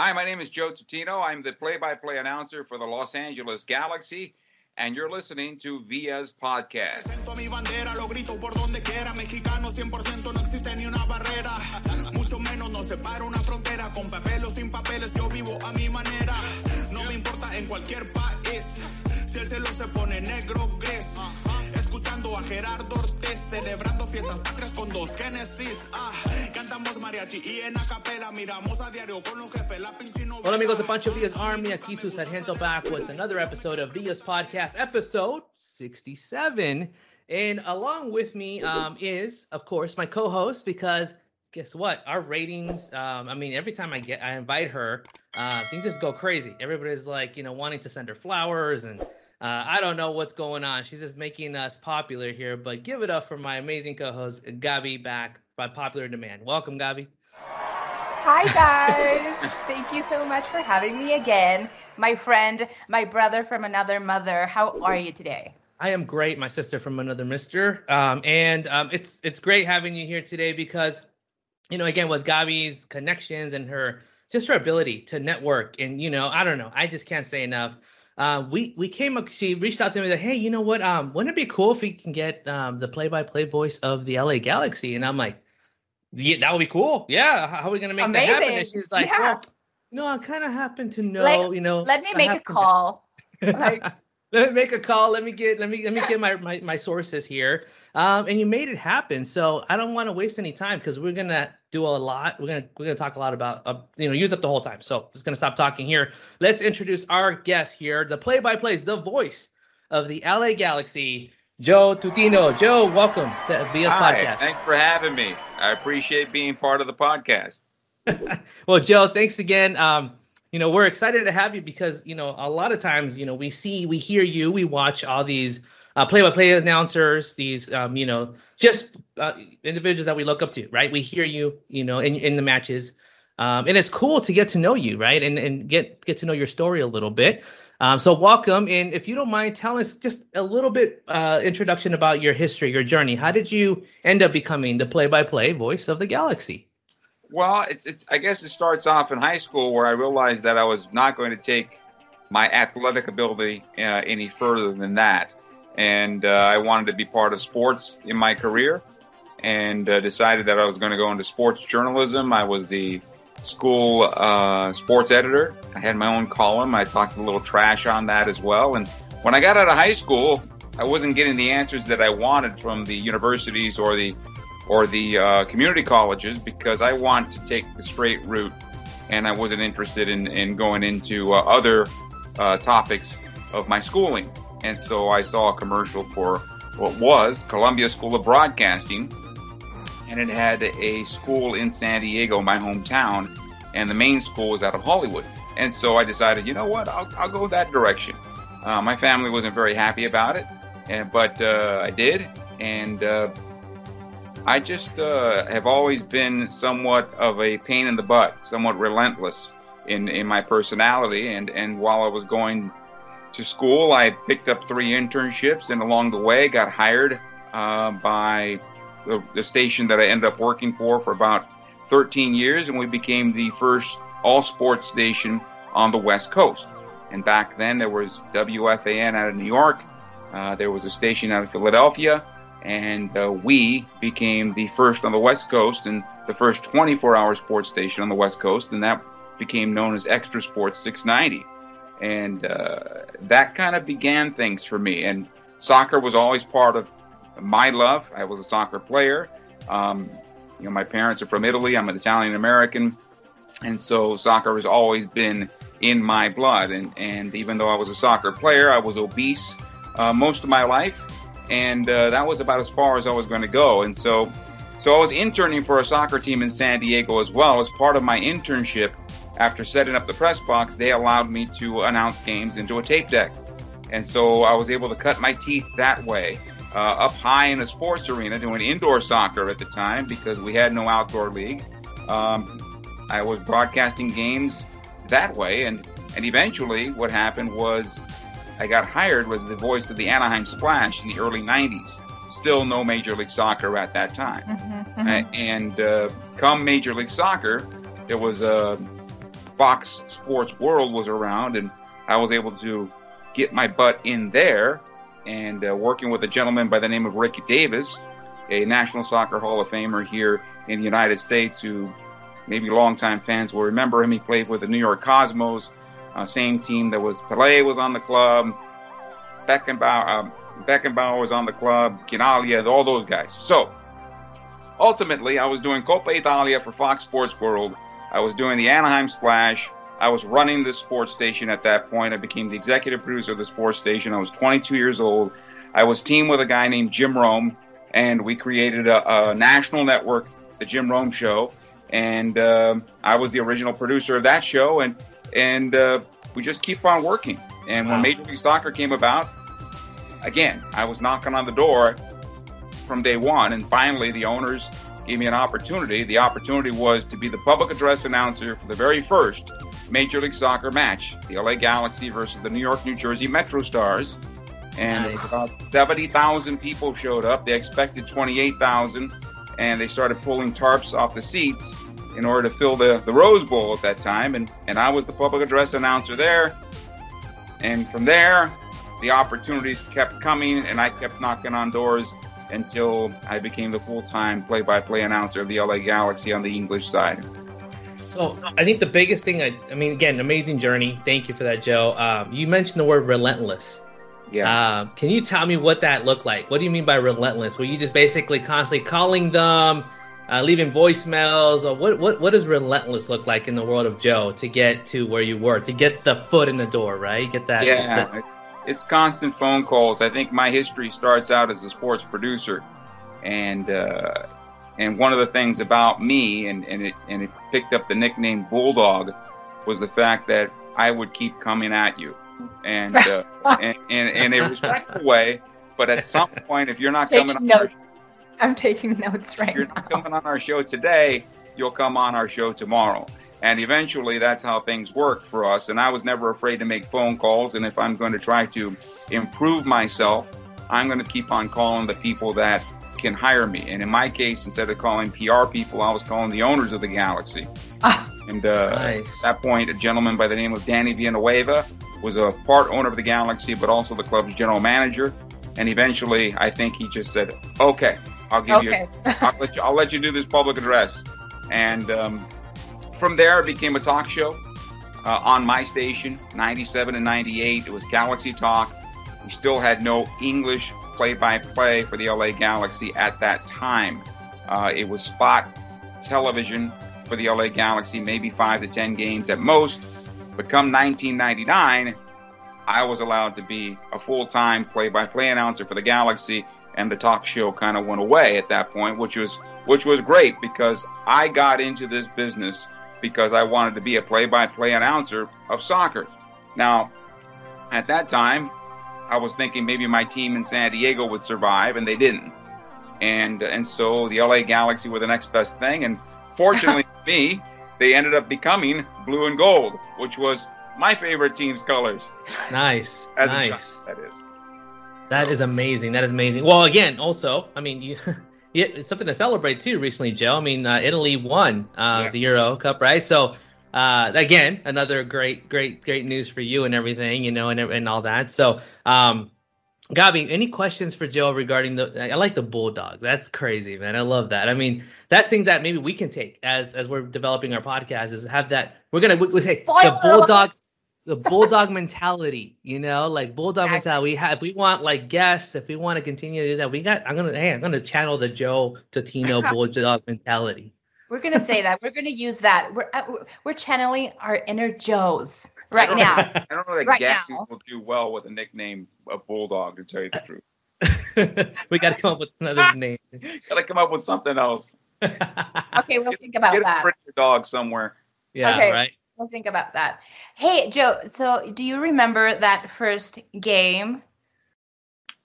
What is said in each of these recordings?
Hi, my name is Joe Tutino. I'm the play by play announcer for the Los Angeles Galaxy, and you're listening to Villa's podcast. Presento mi bandera, lo grito por donde quiera. Mexicano 100% no existe ni una barrera. Mucho menos nos separa una frontera. Con papel o sin papeles, yo vivo a mi manera. No me importa en cualquier país. Si el cielo se pone negro, gris. Escuchando a Gerardo Ortiz, celebrando fiestas patrias con dos Génesis. Ah, cantamos mariachi y en acapela miramos a diario con los jefes la pinche novela. Hola amigos de Pancho Villa's Army, aquí su sargento back with another episode of Villa's Podcast, episode 67. And along with me um, is, of course, my co-host because guess what? Our ratings, um, I mean, every time I get, I invite her, uh, things just go crazy. Everybody's like, you know, wanting to send her flowers and uh, I don't know what's going on. She's just making us popular here, but give it up for my amazing co-host, Gabi, back by popular demand. Welcome, Gabi. Hi, guys. Thank you so much for having me again. My friend, my brother from another mother. How are you today? I am great, my sister from another mister. Um, and um, it's it's great having you here today because, you know, again with Gabi's connections and her just her ability to network and you know, I don't know, I just can't say enough. Uh, we we came up. She reached out to me like, hey, you know what? Um, wouldn't it be cool if we can get um the play-by-play voice of the LA Galaxy? And I'm like, yeah, that would be cool. Yeah, how are we gonna make that happen? And Amazing. she's like, Yeah. well, you know, I kind of happen to know, Like, you know, Let me I make a happen to- call. Like, let me make a call. Let me get let me let me get my my, my sources here. Um, and you made it happen. So I don't want to waste any time because we're gonna do a lot. We're gonna we're gonna talk a lot about uh, you know use up the whole time. So just gonna stop talking here. Let's introduce our guest here, the play by plays, the voice of the LA Galaxy, Joe Tutino. Joe, welcome to VS Hi, Podcast. thanks for having me. I appreciate being part of the podcast. well, Joe, thanks again. Um, you know, we're excited to have you because, you know, a lot of times, you know, we see, we hear you, we watch all these uh, play-by-play announcers, these, um, you know, just uh, individuals that we look up to, right? We hear you, you know, in, in the matches. Um, and it's cool to get to know you, right? And, and get, get to know your story a little bit. Um, so welcome. And if you don't mind, tell us just a little bit uh, introduction about your history, your journey. How did you end up becoming the play-by-play voice of the Galaxy? Well, it's, it's I guess it starts off in high school where I realized that I was not going to take my athletic ability uh, any further than that, and uh, I wanted to be part of sports in my career, and uh, decided that I was going to go into sports journalism. I was the school uh, sports editor. I had my own column. I talked a little trash on that as well. And when I got out of high school, I wasn't getting the answers that I wanted from the universities or the or the uh, community colleges because I want to take the straight route, and I wasn't interested in, in going into uh, other uh, topics of my schooling. And so I saw a commercial for what was Columbia School of Broadcasting, and it had a school in San Diego, my hometown, and the main school was out of Hollywood. And so I decided, you know what, I'll, I'll go that direction. Uh, my family wasn't very happy about it, and, but uh, I did, and uh, I just uh, have always been somewhat of a pain in the butt, somewhat relentless in, in my personality. And, and while I was going to school, I picked up three internships, and along the way, got hired uh, by the, the station that I ended up working for for about 13 years, and we became the first all sports station on the West Coast. And back then, there was WFAN out of New York, uh, there was a station out of Philadelphia, and uh, we became the first on the West Coast and the first 24 hour sports station on the West Coast, and that became known as Extra Sports 690. And uh, that kind of began things for me. And soccer was always part of my love. I was a soccer player. Um, you know, my parents are from Italy. I'm an Italian American, and so soccer has always been in my blood. And and even though I was a soccer player, I was obese uh, most of my life, and uh, that was about as far as I was going to go. And so, so I was interning for a soccer team in San Diego as well. As part of my internship, after setting up the press box, they allowed me to announce games into a tape deck, and so I was able to cut my teeth that way. Uh, up high in a sports arena doing indoor soccer at the time because we had no outdoor league. Um, I was broadcasting games that way, and and eventually, what happened was I got hired was the voice of the Anaheim Splash in the early '90s. Still no Major League Soccer at that time, mhm, Uh, mhm. and uh, come Major League Soccer, there was a Fox Sports World was around, and I was able to get my butt in there and uh, working with a gentleman by the name of Ricky Davis, a National Soccer Hall of Famer here in the United States, who maybe longtime fans will remember him. He played with the New York Cosmos, uh, same team that was Pelé was on the club, Beckenbauer, um, Beckenbauer was on the club, Chinaglia, all those guys. So ultimately, I was doing Coppa Italia for Fox Sports World. I was doing the Anaheim Splash. I was running the sports station at that point. I became the executive producer of the sports station. I was 22 years old. I was teamed with a guy named Jim Rome, and we created a, a national network, the Jim Rome Show. And uh, I was the original producer of that show, and and uh, we just keep on working. And wow. when Major League Soccer came about, again, I was knocking on the door from day one, and finally the owners gave me an opportunity. The opportunity was to be the public address announcer for the very first Major League Soccer match, the LA Galaxy versus the New York, New Jersey Metro Stars. And nice. about 70,000 people showed up. They expected 28,000, and they started pulling tarps off the seats in order to fill the, the Rose Bowl at that time. And, and I was the public address announcer there. And from there, the opportunities kept coming, and I kept knocking on doors until I became the full time play by play announcer of the LA Galaxy on the English side. So I think the biggest thing, I, I mean, again, amazing journey. Thank you for that, Joe. Um, you mentioned the word relentless. Yeah. Um, can you tell me what that looked like? What do you mean by relentless? Were you just basically constantly calling them, uh, leaving voicemails, or what, what? What does relentless look like in the world of Joe to get to where you were, to get the foot in the door, right? Get that. Yeah. That, it's constant phone calls. I think my history starts out as a sports producer, and uh, and one of the things about me, and, and it and it picked up the nickname Bulldog, was the fact that I would keep coming at you, and uh, and, and in a respectful way. But at some point, if you're not taking coming notes, I'm taking notes right if you're now. not coming on our show today, you'll come on our show tomorrow. And eventually, that's how things work for us. And I was never afraid to make phone calls. And if I'm going to try to improve myself, I'm going to keep on calling the people that can hire me. And in my case, instead of calling PR people, I was calling the owners of the Galaxy. Ah, and uh, nice. at that point, a gentleman by the name of Danny Villanueva was a part owner of the Galaxy, but also the club's general manager. And eventually, I think he just said, "Okay, I'll give Okay. you, I'll let you, I'll let you do this public address." And um, from there, it became a talk show uh, on my station, 97 and 98. It was Galaxy Talk. We still had no English play-by-play for the LA Galaxy at that time. Uh, it was spot television for the LA Galaxy, maybe five to ten games at most. But come 1999, I was allowed to be a full-time play-by-play announcer for the Galaxy, and the talk show kind of went away at that point, which was which was great because I got into this business because I wanted to be a play-by-play announcer of soccer. Now, at that time, I was thinking maybe my team in San Diego would survive, and they didn't. And and so the LA Galaxy were the next best thing, and fortunately for me, they ended up becoming blue and gold, which was my favorite team's colors. Nice, nice. child, that is. That is amazing. That is amazing. Well, again, also, I mean, you, yeah, it's something to celebrate too. Recently, Joe. I mean, uh, Italy won uh, Yeah. the Euro Cup, right? So, uh, again, another great, great, great news for you and everything, you know, and and all that. So, um, Gabi, any questions for Joe regarding the? I like the bulldog. That's crazy, man. I love that. I mean, that's thing that maybe we can take as as we're developing our podcast is have that. We're gonna we, we say the Spoiler. bulldog the bulldog mentality, you know, like bulldog Exactly. mentality. We have, if we want like guests, if we want to continue to do that, we got. I'm gonna, hey, I'm gonna channel the Joe Tutino bulldog mentality. We're gonna say that. We're gonna use that. We're uh, we're- we're channeling our inner Joes right don't now. know- I don't know that Right Gabby now. will do well with a nickname of Bulldog, to tell you the truth. we got to come up with another name. Gotta come up with something else. Okay, we'll think about Get a that. prettier dog somewhere. yeah, Okay. right. We'll think about that. Hey, Joe. So, do you remember that first game?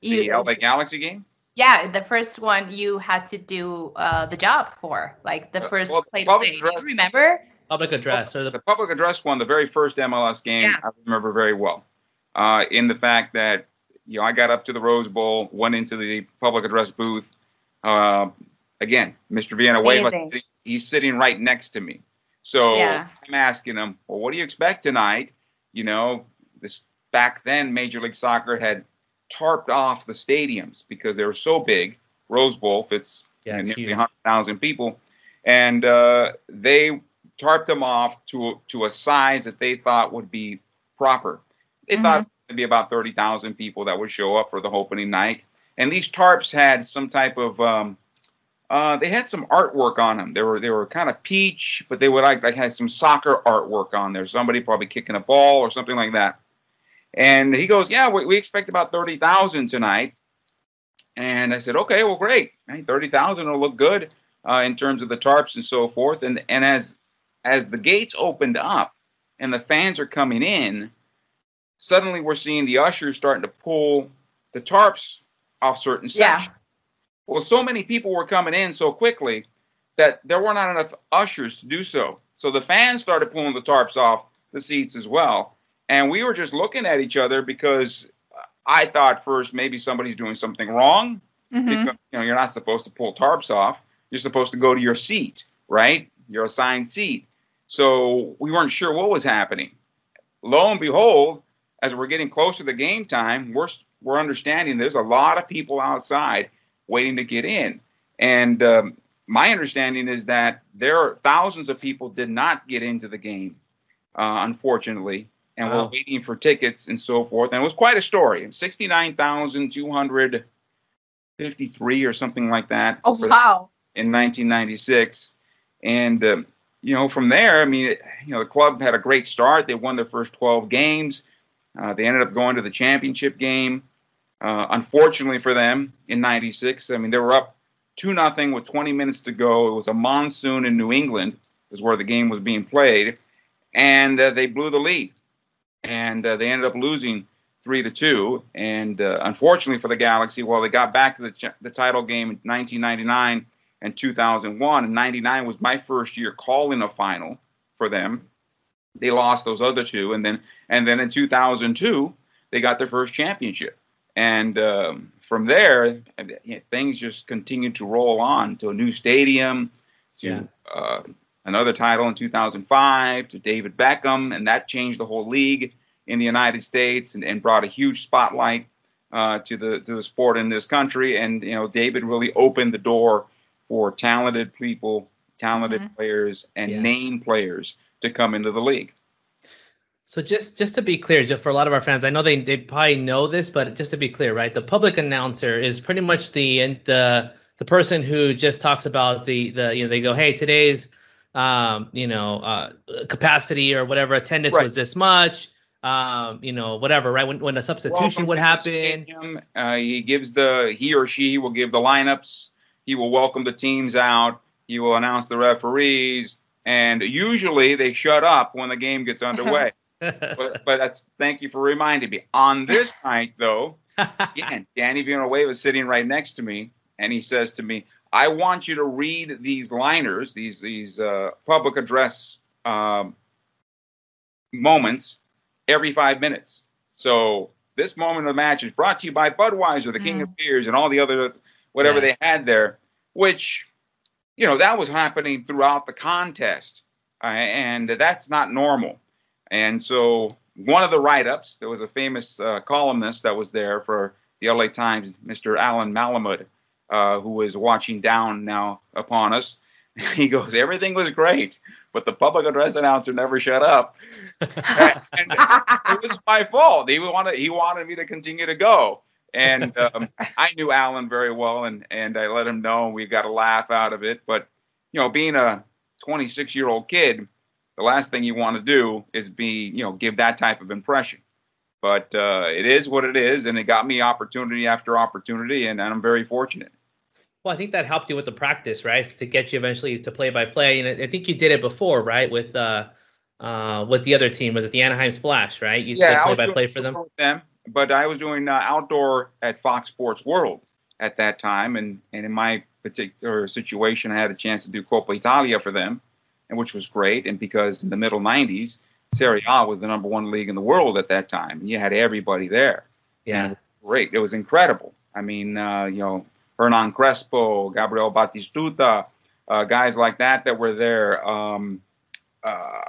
The LA Galaxy game? yeah, the first one you had to do uh, the job for, like the Uh, first well, play to public play. Do you remember? Public address or the The public address one, the very first MLS game, Yeah. I remember very well. Uh, in the fact that you know I got up to the Rose Bowl, went into the public address booth. Uh, again, Mr. Villanueva, Amazing. he's sitting right next to me. So Yeah. I'm asking them, well, what do you expect tonight? You know, this back then Major League Soccer had tarped off the stadiums because they were so big. Rose Bowl fits Yeah, it's nearly 100,000 people, and uh, they tarped them off to to a size that they thought would be proper. They thought it would be about 30,000 people that would show up for the opening night, and these tarps had some type of um, uh, they had some artwork on them. They were they were kind of peach, but they would like like had some soccer artwork on there. Somebody probably kicking a ball or something like that. And he goes, "Yeah, we, we expect about thirty thousand tonight." And I said, "Okay, well, great. Hey, thirty thousand will look good uh, in terms of the tarps and so forth." And and as as the gates opened up and the fans are coming in, suddenly we're seeing the ushers starting to pull the tarps off certain Yeah. Well, so many people were coming in so quickly that there were not enough ushers to do so. So the fans started pulling the tarps off the seats as well. And we were just looking at each other because I thought first maybe somebody's doing something wrong Mhm. because you know you're not supposed to pull tarps off. You're supposed to go to your seat, right? Your assigned seat. So we weren't sure what was happening. Lo and behold, as we're getting closer to the game time, we're we're understanding there's a lot of people outside waiting to get in. And um, my understanding is that there are thousands of people did not get into the game, uh, unfortunately, and Wow. were waiting for tickets and so forth. And it was quite a story. Sixty-nine thousand two hundred fifty-three or something like that. Oh wow. in 1996, and um, you know from there, I mean, it, you know, the club had a great start. They won their first 12 games. Uh, they ended up going to the championship game. Uh, unfortunately for them, in '96, I mean, they were up two nothing with 20 minutes to go. It was a monsoon in New England, is where the game was being played, and uh, they blew the lead, and uh, they ended up losing three to two. And uh, unfortunately for the Galaxy, well, they got back to the, ch- the title game in 1999 and 2001. And 99 was my first year calling a final for them. They lost those other two, and then and then in 2002 they got their first championship. And um, from there, things just continued to roll on to a new stadium, to Yeah. uh, another title in 2005, to David Beckham, and that changed the whole league in the United States and, and brought a huge spotlight uh, to the to the sport in this country. And you know, David really opened the door for talented people, talented Mhm. players, and Yeah. name players to come into the league. So just just to be clear, just for a lot of our fans, I know they they probably know this, but just to be clear, right? The public announcer is pretty much the the the person who just talks about the the you know they go, hey, today's um you know uh capacity or whatever attendance Right. was this much, um you know whatever, right? When when a substitution would happen. Uh, he gives the he or she will give the lineups. He will welcome the teams out. He will announce the referees, and usually they shut up when the game gets underway. but but that's thank you for reminding me. On this night, though, again, Danny Villanueva was sitting right next to me, and he says to me, "I want you to read these liners, these these uh, public address um, moments every five minutes." So this moment of the match is brought to you by Budweiser, the King of Beers, and all the other whatever Yeah. they had there, which you know that was happening throughout the contest, uh, and that's not normal. And so one of the write-ups, there was a famous uh, columnist that was there for the LA Times, Mr. Allan Malamud, uh, who is watching down now upon us. He goes, everything was great, but the public address announcer never shut up. and it was my fault. He wanted he wanted me to continue to go, and um, I knew Allan very well, and and I let him know. and We got a laugh out of it, but you know, being a 26 year old kid, the last thing you want to do is be you know give that type of impression. But uh, it is what it is, and it got me opportunity after opportunity, and, I'm very fortunate. Well, I think that helped you with the practice, right? To get you eventually to play by play. And I think you did it before, right? With uh uh with the other team. Was it the Anaheim Splash, right? You did play by play for them. them, but I was doing uh, outdoor at Fox Sports World at that time, and and in my particular situation, I had a chance to do Coppa Italia for them, and which was great. And because in the middle '90s, Serie A was the number one league in the world at that time, and you had everybody there. Yeah. Great, it was incredible. I mean, uh, you know, Hernan Crespo, Gabriel Batistuta, uh, guys like that that were there. Um, uh,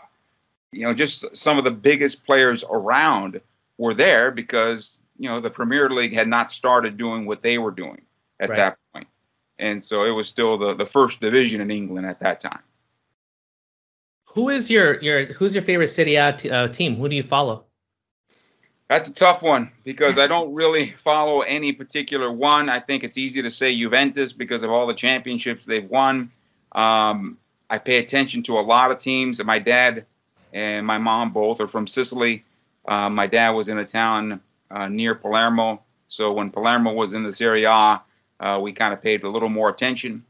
you know, just some of the biggest players around were there because you know the Premier League had not started doing what they were doing at Right. that point, and so it was still the the first division in England at that time. Who is your your who's your favorite Serie A t- uh, team? Who do you follow? That's a tough one because I don't really follow any particular one. I think it's easy to say Juventus because of all the championships they've won. Um, I pay attention to a lot of teams. My dad and my mom both are from Sicily. Uh, my dad was in a town uh, near Palermo, so when Palermo was in the Serie A, uh, we kind of paid a little more attention.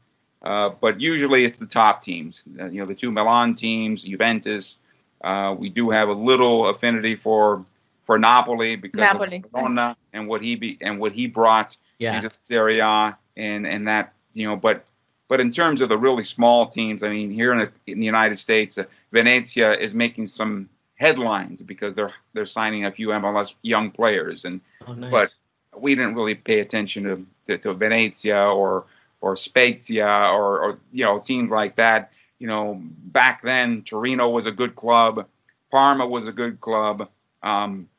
Uh, but usually it's the top teams. Uh, you know, the two Milan teams, Juventus. Uh, we do have a little affinity for for Napoli because Napoli. of Maradona and what he be, and what he brought Yeah, into the Serie A and and that you know, but but in terms of the really small teams, I mean, here in the, in the United States, uh, Venezia is making some headlines because they're they're signing a few MLS young players, and oh, nice. but we didn't really pay attention to to, to Venezia or or Spezia or, or you know teams like that. You know, back then Torino was a good club, Parma was a good club, um,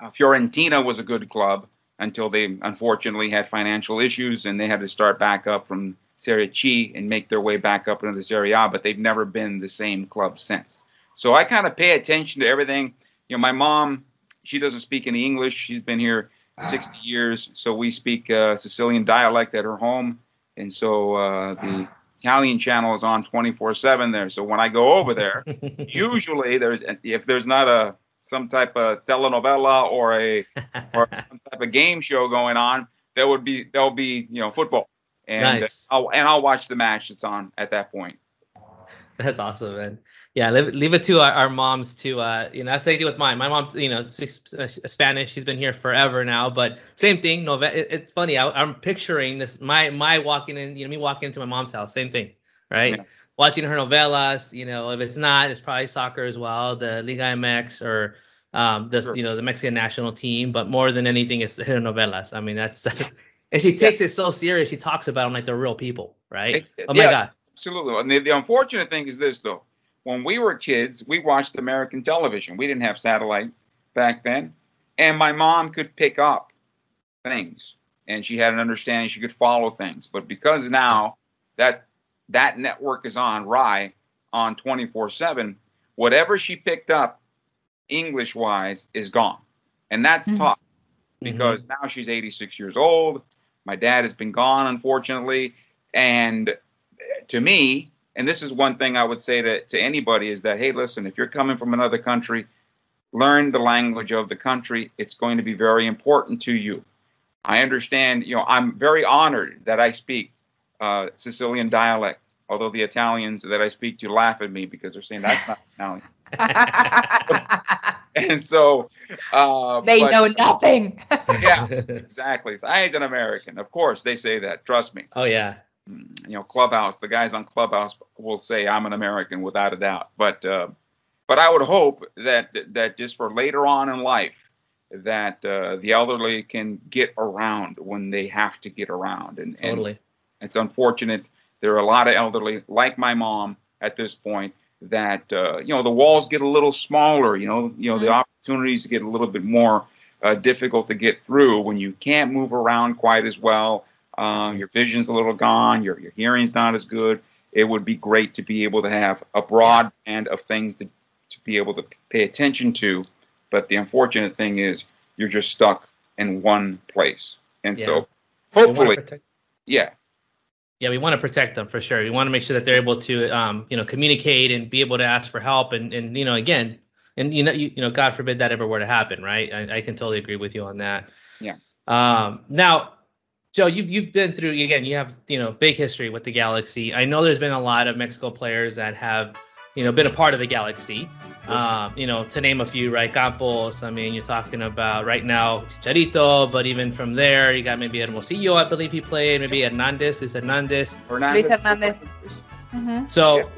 uh, Fiorentina was a good club until they unfortunately had financial issues and they had to start back up from Serie C and make their way back up into the Serie A. But they've never been the same club since. So I kind of pay attention to everything. You know, my mom, she doesn't speak any English. She's been here 60 years, so we speak uh, Sicilian dialect at her home, and so uh, the Italian channel is on 24/7 there. So when I go over there, usually there's if there's not a some type of telenovela or a or some type of game show going on, there would be there'll be you know football, and Nice. I'll, and I'll watch the match that's on at that point. That's awesome, man. Yeah, leave, leave it to our, our moms to, uh, you know, that's the idea with mine. My mom, you know, she's uh, Spanish. She's been here forever now, but same thing. Nove- it, it's funny. I, I'm picturing this, my, my walking in, you know, me walking into my mom's house, same thing, right? Yeah. Watching her novellas. you know, if it's not, it's probably soccer as well, the Liga MX or, um, the, Sure. you know, the Mexican national team, but more than anything, it's her novellas. I mean, that's, and she takes it so serious. She talks about them like they're real people, right? It's- oh my yeah. God. Absolutely. And the, the unfortunate thing is this, though. When we were kids, we watched American television. We didn't have satellite back then. And my mom could pick up things and she had an understanding she could follow things. But because now that that network is on RAI on 24 7, whatever she picked up English wise is gone. And that's Mhm. tough Mhm. because now she's 86 years old. My dad has been gone, unfortunately. And to me, and this is one thing I would say to, to anybody is that, hey, listen, if you're coming from another country, learn the language of the country. It's going to be very important to you. I understand, you know, I'm very honored that I speak uh, Sicilian dialect, although the Italians that I speak to laugh at me because they're saying that's not Italian. And so, uh, they but- know nothing. Yeah, exactly. I ain't an American. Of course, they say that. Trust me. oh yeah. You know, Clubhouse. The guys on Clubhouse will say I'm an American without a doubt. But uh, but I would hope that that just for later on in life, that uh, the elderly can get around when they have to get around. And, and Totally. it's unfortunate. There are a lot of elderly, like my mom, at this point, that uh, you know the walls get a little smaller. You know, you know the Mhm. opportunities get a little bit more uh, difficult to get through when you can't move around quite as well. Um, your vision's a little gone. Your your hearing's not as good. It would be great to be able to have a broad band of things to to be able to pay attention to. But the unfortunate thing is you're just stuck in one place. And Yeah. so hopefully, protect- yeah, yeah, we want to protect them for sure. We want to make sure that they're able to, um, you know, communicate and be able to ask for help. And, and you know, again, and you know, you, you know, God forbid that ever were to happen, right? I, I can totally agree with you on that. Yeah. Um, now, Joe, you've you've been through again. You have you know big history with the Galaxy. I know there's been a lot of Mexico players that have you know been a part of the Galaxy. Um, you know, to name a few, right? Campos. I mean, you're talking about right now Chicharito, but even from there, you got maybe Hermosillo. I believe he played. Maybe Hernandez. Is Hernandez? Luis Hernandez. Mhm. So,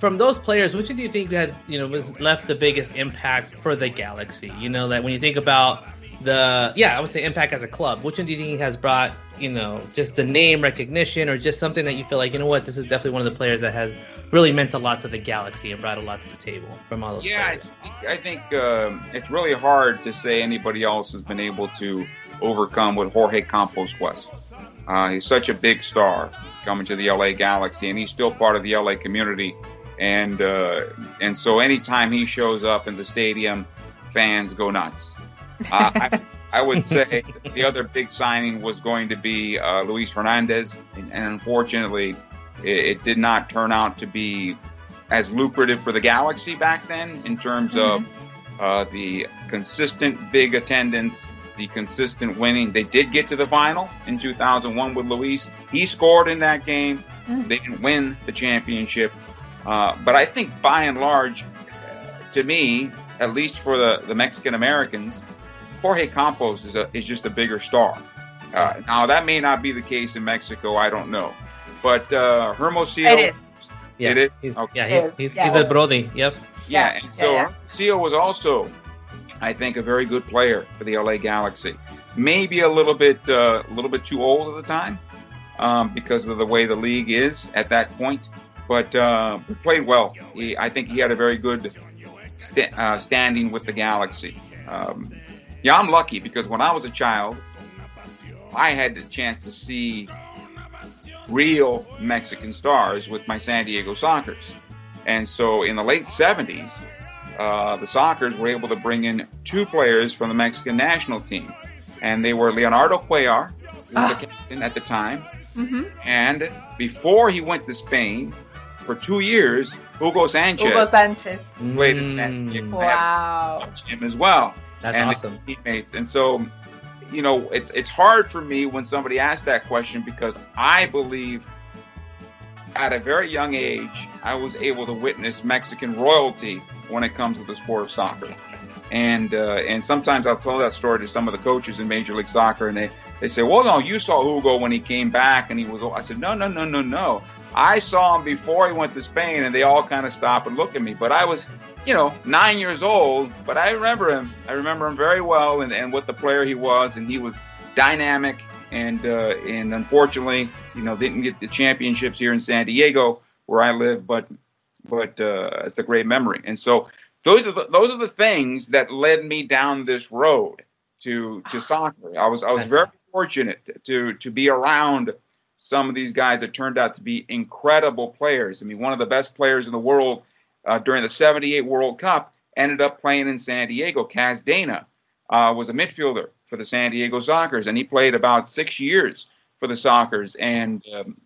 from those players, which do you think had you know was left the biggest impact for the Galaxy? You know that when you think about the yeah, I would say impact as a club. Which one do you think has brought you know, just the name recognition or just something that you feel like, you know what, this is definitely one of the players that has really meant a lot to the Galaxy and brought a lot to the table from all those yeah, players? I think um, it's really hard to say anybody else has been able to overcome what Jorge Campos was. Uh, he's such a big star coming to the LA Galaxy, and he's still part of the LA community. And uh, and so anytime he shows up in the stadium, fans go nuts. Uh, I, I would say the other big signing was going to be uh, Luis Hernandez, and, and unfortunately, it, it, did not turn out to be as lucrative for the Galaxy back then in terms mm-hmm. of uh, the consistent big attendance, the consistent winning. They did get to the final in 2001 with Luis. He scored in that game. Mm-hmm. They didn't win the championship, uh, but I think by and large, to me, at least for the, the Mexican Americans, Jorge Campos is a, is just a bigger star. Uh, now that may not be the case in Mexico. I don't know, but uh, Hermosillo. It is. Yeah, it is? He's, okay. yeah, he's he's, yeah. he's a Brody. Yep. Yeah, and so yeah, Hermosillo was also, I think, a very good player for the LA Galaxy. Maybe a little bit uh, a little bit too old at the time um, because of the way the league is at that point, but uh, played well. He, I think he had a very good st- uh, standing with the Galaxy. Um, yeah, I'm lucky because when I was a child, I had the chance to see real Mexican stars with my San Diego Sockers. And so in the late 70s, uh, the Sockers were able to bring in two players from the Mexican national team. And they were Leonardo Cuellar, who was ah. the captain at the time. Mm-hmm. And before he went to Spain, for two years, Hugo Sanchez, Hugo Sanchez. played in San Diego. Wow. Him as well. That's and awesome. Teammates. And so, you know, it's it's hard for me when somebody asks that question because I believe at a very young age I was able to witness Mexican royalty when it comes to the sport of soccer. And uh, and sometimes I'll tell that story to some of the coaches in Major League Soccer, and they they say, "Well, no, you saw Hugo when he came back, and he was." I said, "No, no, no, no, no. I saw him before he went to Spain, and they all kind of stop and look at me. But I was you know, nine years old, but I remember him. I remember him very well and, and what the player he was, and he was dynamic and uh, and unfortunately, you know, didn't get the championships here in San Diego where I live, but but uh, it's a great memory. And so those are the, those are the things that led me down this road to to soccer. I was I was very fortunate to to be around some of these guys that turned out to be incredible players. I mean, one of the best players in the world uh, during the 78 World Cup ended up playing in San Diego. Kaz Deyna uh, was a midfielder for the San Diego Sockers, and he played about six years for the Sockers. And um,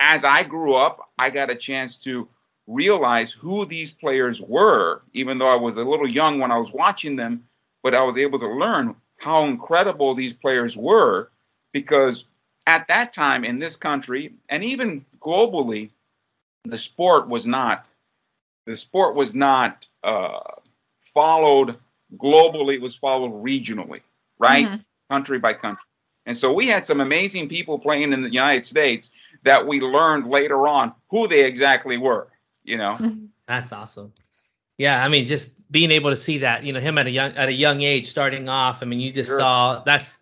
as I grew up, I got a chance to realize who these players were, even though I was a little young when I was watching them, but I was able to learn how incredible these players were because at that time in this country and even globally, the sport was not the sport was not uh, followed globally; it was followed regionally, right, mm-hmm. country by country. And so we had some amazing people playing in the United States that we learned later on who they exactly were. You know, that's awesome. Yeah, I mean, just being able to see that, you know, him at a young at a young age starting off. I mean, you just sure. saw that's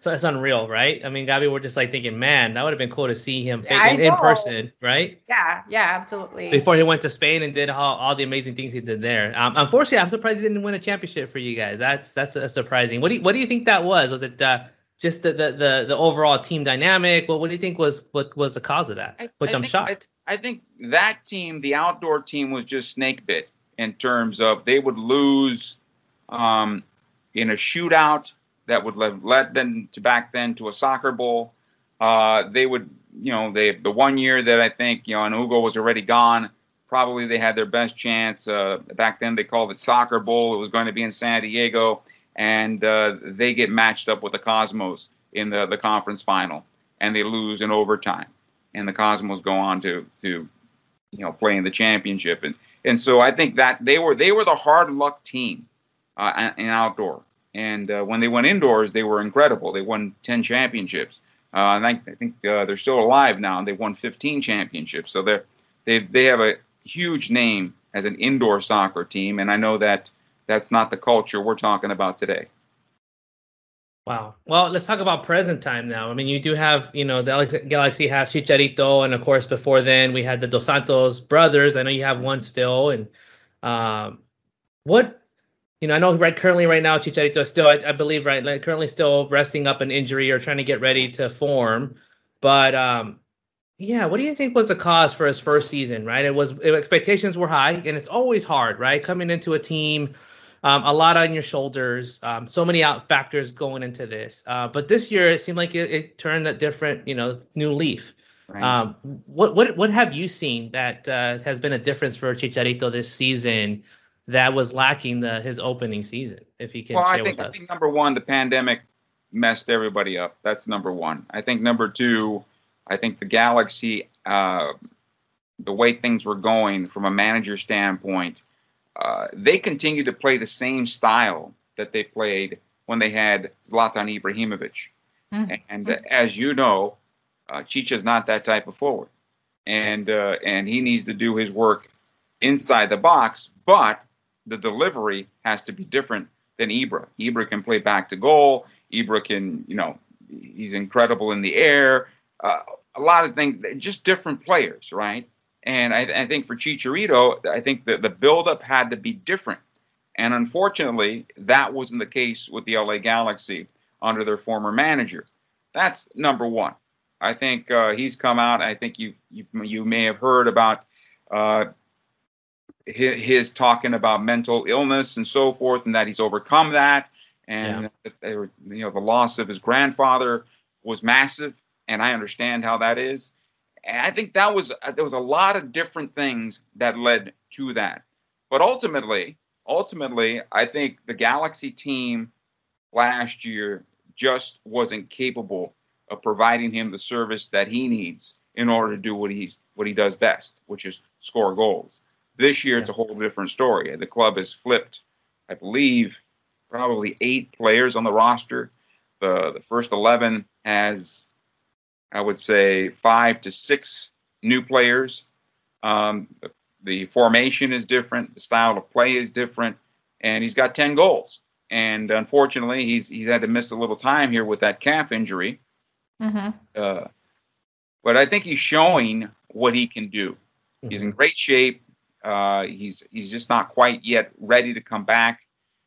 so it's unreal, right? I mean, Gabby, we're just like thinking, man, that would have been cool to see him in, in, person, right? Yeah, yeah, absolutely. Before he went to Spain and did all, all the amazing things he did there. Um, unfortunately, I'm surprised he didn't win a championship for you guys. That's that's uh, surprising. What do you, what do you think that was? Was it uh, just the, the, the the overall team dynamic? What what do you think was what was the cause of that? Which I, am shocked. I, I think that team, the outdoor team, was just snake bit in terms of they would lose um, in a shootout that would have led them to back then to a soccer bowl. Uh, they would, you know, they the one year that I think, you know, and Hugo was already gone. Probably they had their best chance. Uh, back then they called it Soccer Bowl. It was going to be in San Diego, and uh, they get matched up with the Cosmos in the the conference final, and they lose in overtime. And the Cosmos go on to to, you know, play in the championship. And and so I think that they were they were the hard luck team uh, in outdoor. And uh, when they went indoors, they were incredible. They won 10 championships. Uh, and I, I think uh, they're still alive now, and they won 15 championships. So they're, they they have a huge name as an indoor soccer team, and I know that that's not the culture we're talking about today. Wow. Well, let's talk about present time now. I mean, you do have, you know, the Galaxy has Chicharito, and of course, before then we had the Dos Santos brothers. I know you have one still, and um, what, you know, I know right currently right now Chicharito is still, I, I believe, right, like currently still resting up an injury or trying to get ready to form. But um, yeah, what do you think was the cause for his first season? Right, it was expectations were high, and it's always hard, right, coming into a team um, a lot on your shoulders. Um, so many out factors going into this. Uh, but this year, it seemed like it, it, turned a different, you know, new leaf. Right. Um, what what what have you seen that uh, has been a difference for Chicharito this season that was lacking the his opening season? If he can well, share I think, with I think number one, the pandemic messed everybody up. That's number one. I think number two, I think the Galaxy, uh, the way things were going from a manager standpoint, uh, they continued to play the same style that they played when they had Zlatan Ibrahimovic. Mm-hmm. And uh, as you know, uh, Chicha's not that type of forward, and uh, and he needs to do his work inside the box. But the delivery has to be different than Ibra. Ibra can play back to goal. Ibra can, you know, he's incredible in the air. Uh, a lot of things, just different players, right? And I, I think for Chicharito, I think that the buildup had to be different. And unfortunately, that wasn't the case with the LA Galaxy under their former manager. That's number one. I think uh, he's come out. I think you you, you may have heard about uh, his, talking about mental illness and so forth, and that he's overcome that. And yeah. you know the loss of his grandfather was massive, and I understand how that is. And I think that was uh, there was a lot of different things that led to that. But ultimately, ultimately, I think the Galaxy team last year just wasn't capable of providing him the service that he needs in order to do what he what he does best, which is score goals. This year, yeah. it's a whole different story. The club has flipped, I believe, probably eight players on the roster. The the first eleven has I would say five to six new players. Um, the formation is different, the style of play is different, and he's got 10 goals. And unfortunately, he's he's had to miss a little time here with that calf injury. Mm-hmm. Uh, but I think he's showing what he can do. Mm-hmm. He's in great shape. Uh, he's he's just not quite yet ready to come back.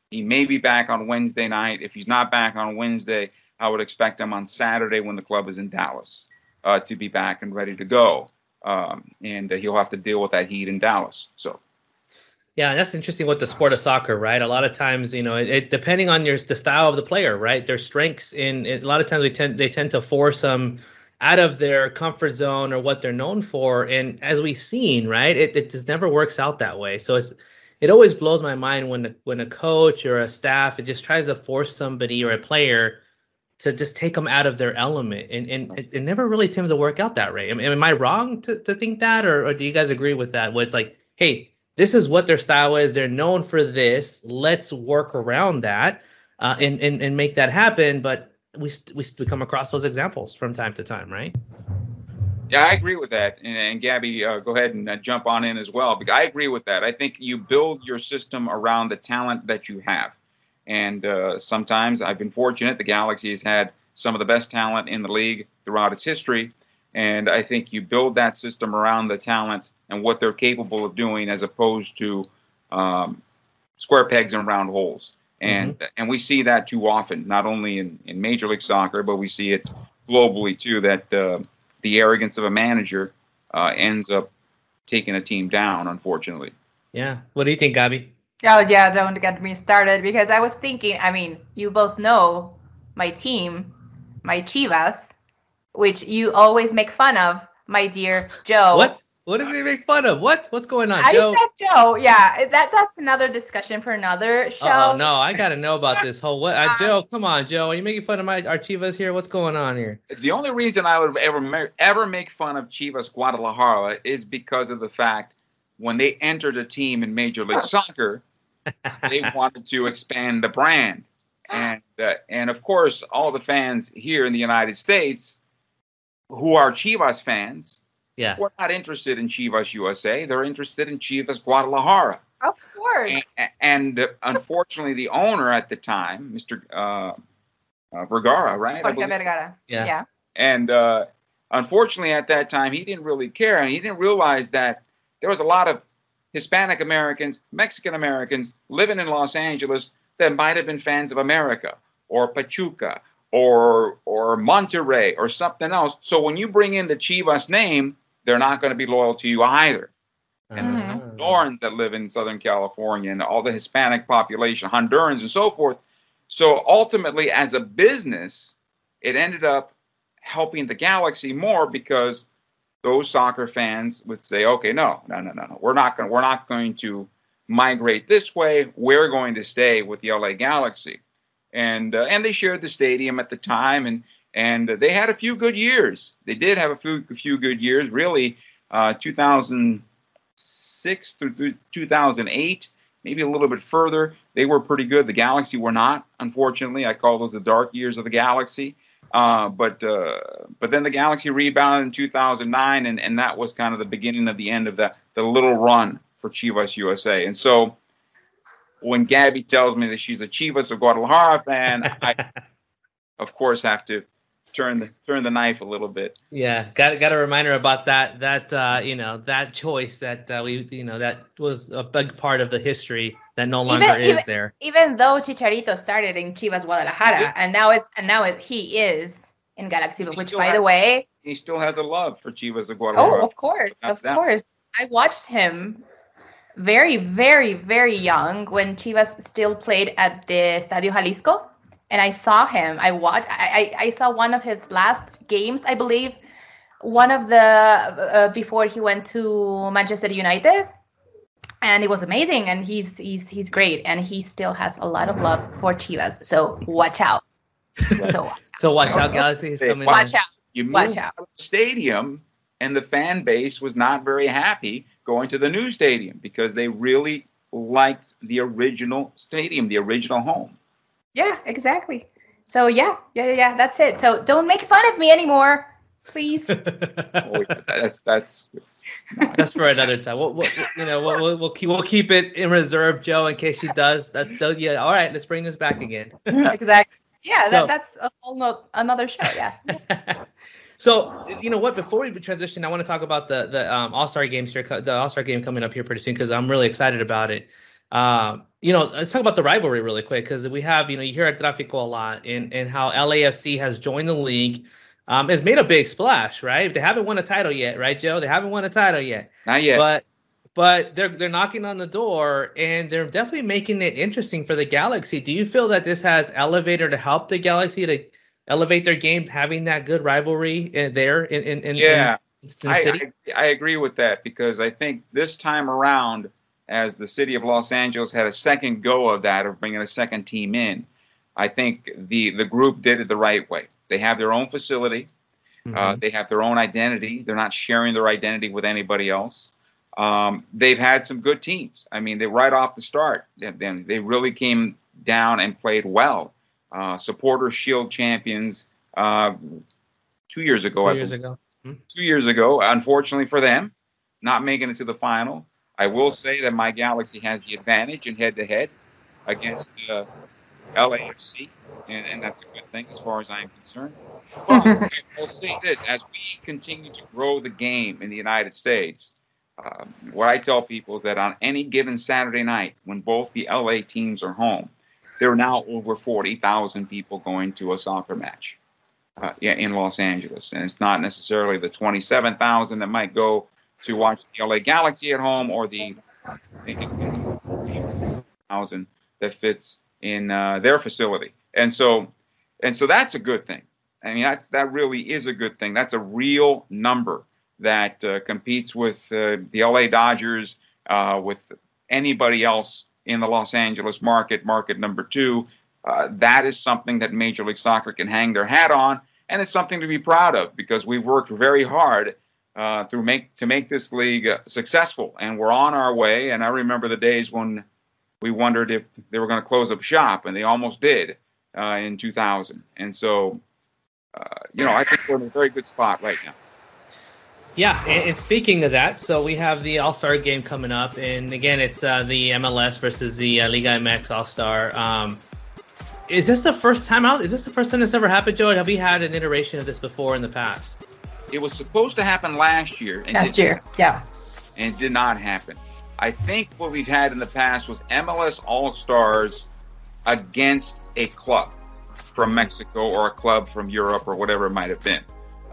He may be back on Wednesday night. If he's not back on Wednesday, I would expect him on Saturday when the club is in Dallas uh, to be back and ready to go. Um, and uh, he'll have to deal with that heat in Dallas. So. Yeah, that's interesting with the sport of soccer, right? A lot of times, you know, it, it depending on your the style of the player, right? Their strengths in it, a lot of times we tend they tend to force them out of their comfort zone or what they're known for, and as we've seen, right, it, it just never works out that way. So it's it always blows my mind when when a coach or a staff it just tries to force somebody or a player to just take them out of their element. And, and it, it never really tends to work out that way. I mean, am I wrong to, to think that? Or, or do you guys agree with that? Where it's like, hey, this is what their style is. They're known for this. Let's work around that uh, and, and, and make that happen. But we, we, we come across those examples from time to time, right? Yeah, I agree with that. And, and Gabby, uh, go ahead and uh, jump on in as well. Because I agree with that. I think you build your system around the talent that you have. And uh, sometimes I've been fortunate. The Galaxy has had some of the best talent in the league throughout its history. And I think you build that system around the talent and what they're capable of doing as opposed to um, square pegs and round holes. And mm-hmm. and we see that too often, not only in, in Major League Soccer, but we see it globally too, that uh, the arrogance of a manager uh, ends up taking a team down, unfortunately. Yeah. What do you think, Gabby? Oh yeah, don't get me started because I was thinking. I mean, you both know my team, my Chivas, which you always make fun of, my dear Joe. What? What does he make fun of? What? What's going on, I Joe? said Joe. Yeah, that that's another discussion for another show. Oh no, I gotta know about this whole what? Uh, Joe, come on, Joe. Are you making fun of my our Chivas here? What's going on here? The only reason I would ever ever make fun of Chivas Guadalajara is because of the fact when they entered a team in Major League Soccer they wanted to expand the brand, and uh, and of course, all the fans here in the United States who are Chivas fans, yeah, we're not interested in Chivas USA. They're interested in Chivas Guadalajara. Of course. And, and unfortunately, the owner at the time, Mr. Uh, uh, Vergara, right? Jorge Vergara. Yeah. yeah. And uh, unfortunately, at that time, he didn't really care, and he didn't realize that there was a lot of Hispanic Americans, Mexican Americans living in Los Angeles that might have been fans of America or Pachuca or or Monterrey or something else. So when you bring in the Chivas name, they're not going to be loyal to you either. And the Mhm. Hondurans that live in Southern California and all the Hispanic population, Hondurans and so forth. So ultimately, as a business, it ended up helping the Galaxy more because those soccer fans would say, "Okay, no, no, no, no, no, we're not going, we're not going to migrate this way. We're going to stay with the LA Galaxy." And uh, and they shared the stadium at the time, and and they had a few good years. They did have a few a few good years. Really, uh, 2006 through 2008, maybe a little bit further, they were pretty good. The Galaxy were not, unfortunately. I call those the dark years of the Galaxy. Uh, but uh, but then the Galaxy rebounded in 2009, and, and that was kind of the beginning of the end of the the little run for Chivas USA. And so when Gabby tells me that she's a Chivas of Guadalajara fan, I of course have to turn the turn the knife a little bit. Yeah, got got a reminder about that that uh, you know that choice that uh, we you know that was a big part of the history that no longer Even- is even- there. Even though Chicharito started in Chivas Guadalajara, Yeah. and now it's and now it, he is in Galaxy, He which by has- the way, He still has a love for Chivas of oh, Guadalajara. of course, of them. course, I watched him very, very, very young when Chivas still played at the Estadio Jalisco, and I saw him. I watched. I, I, I saw one of his last games, I believe, one of the uh, before he went to Manchester United, and it was amazing. And he's he's he's great, and he still has a lot of love for Chivas. So watch out. So watch out, So watch out, Galaxy is Hey, coming. watch in. out. You moved Watch out out. of the stadium, and the fan base was not very happy going to the new stadium because they really liked the original stadium, the original home. Yeah, exactly. So yeah, yeah, yeah, yeah. That's it. So don't make fun of me anymore, please. Oh, yeah, that's that's. that's That's for another time. We'll, we'll, you know, we'll, we'll, we'll keep we'll keep it in reserve, Joe, in case she does. That, that yeah. All right, let's bring this back again. exactly. Yeah, So- that, that's a whole no, another show. Yeah. so you know what? Before we transition, I want to talk about the the um, All Star games here, the All Star game coming up here pretty soon because I'm really excited about it. Um, you know, let's talk about the rivalry really quick because we have you know you hear El Tráfico a lot and and how LAFC has joined the league. Um, has made a big splash, right? They haven't won a title yet, right, Joe? They haven't won a title yet. not yet. But but they're they're knocking on the door and they're definitely making it interesting for the Galaxy. Do you feel that this has elevated to help the Galaxy to elevate their game, having that good rivalry uh, there in in, in, yeah, in, in I. I, I agree with that because I think this time around, as the city of Los Angeles had a second go of that of bringing a second team in, I think the the group did it the right way. They have their own facility. Uh, Mhm. they have their own identity. They're not sharing their identity with anybody else. Um, they've had some good teams. I mean, they right off the start, they, they really came down and played well. Uh, supporter Shield champions uh, two years ago. Two years ago. two years ago. Unfortunately for them, not making it to the final. I will say that my Galaxy has the advantage in head to head against uh, LAFC, and, and that's a good thing as far as I'm concerned. But I'll say this: as we continue to grow the game in the United States, um, what I tell people is that on any given Saturday night, when both the LA teams are home, there are now over 40,000 people going to a soccer match uh, yeah, in Los Angeles. And it's not necessarily the 27,000 that might go to watch the LA Galaxy at home or the 1,000 that fits in uh, their facility. And so, and so that's a good thing. I mean, that's, that really is a good thing. That's a real number that uh, competes with uh, the LA Dodgers, uh, with anybody else in the Los Angeles market, market number two. Uh, that is something that Major League Soccer can hang their hat on, and it's something to be proud of because we've worked very hard uh, through make to make this league uh, successful, and we're on our way. And I remember the days when we wondered if they were going to close up shop, and they almost did uh, in 2000. And so, uh, you know, I think we're in a very good spot right now. Yeah, and, and speaking of that, so we have the All Star game coming up, and again, it's uh, the MLS versus the uh, Liga MX All Star. Um, is this the first time out? Is this the first time this ever happened, Joe? Have we had an iteration of this before in the past? It was supposed to happen last year. And last year, yeah. And it did not happen. I think what we've had in the past was MLS All Stars against a club from Mexico or a club from Europe or whatever it might have been.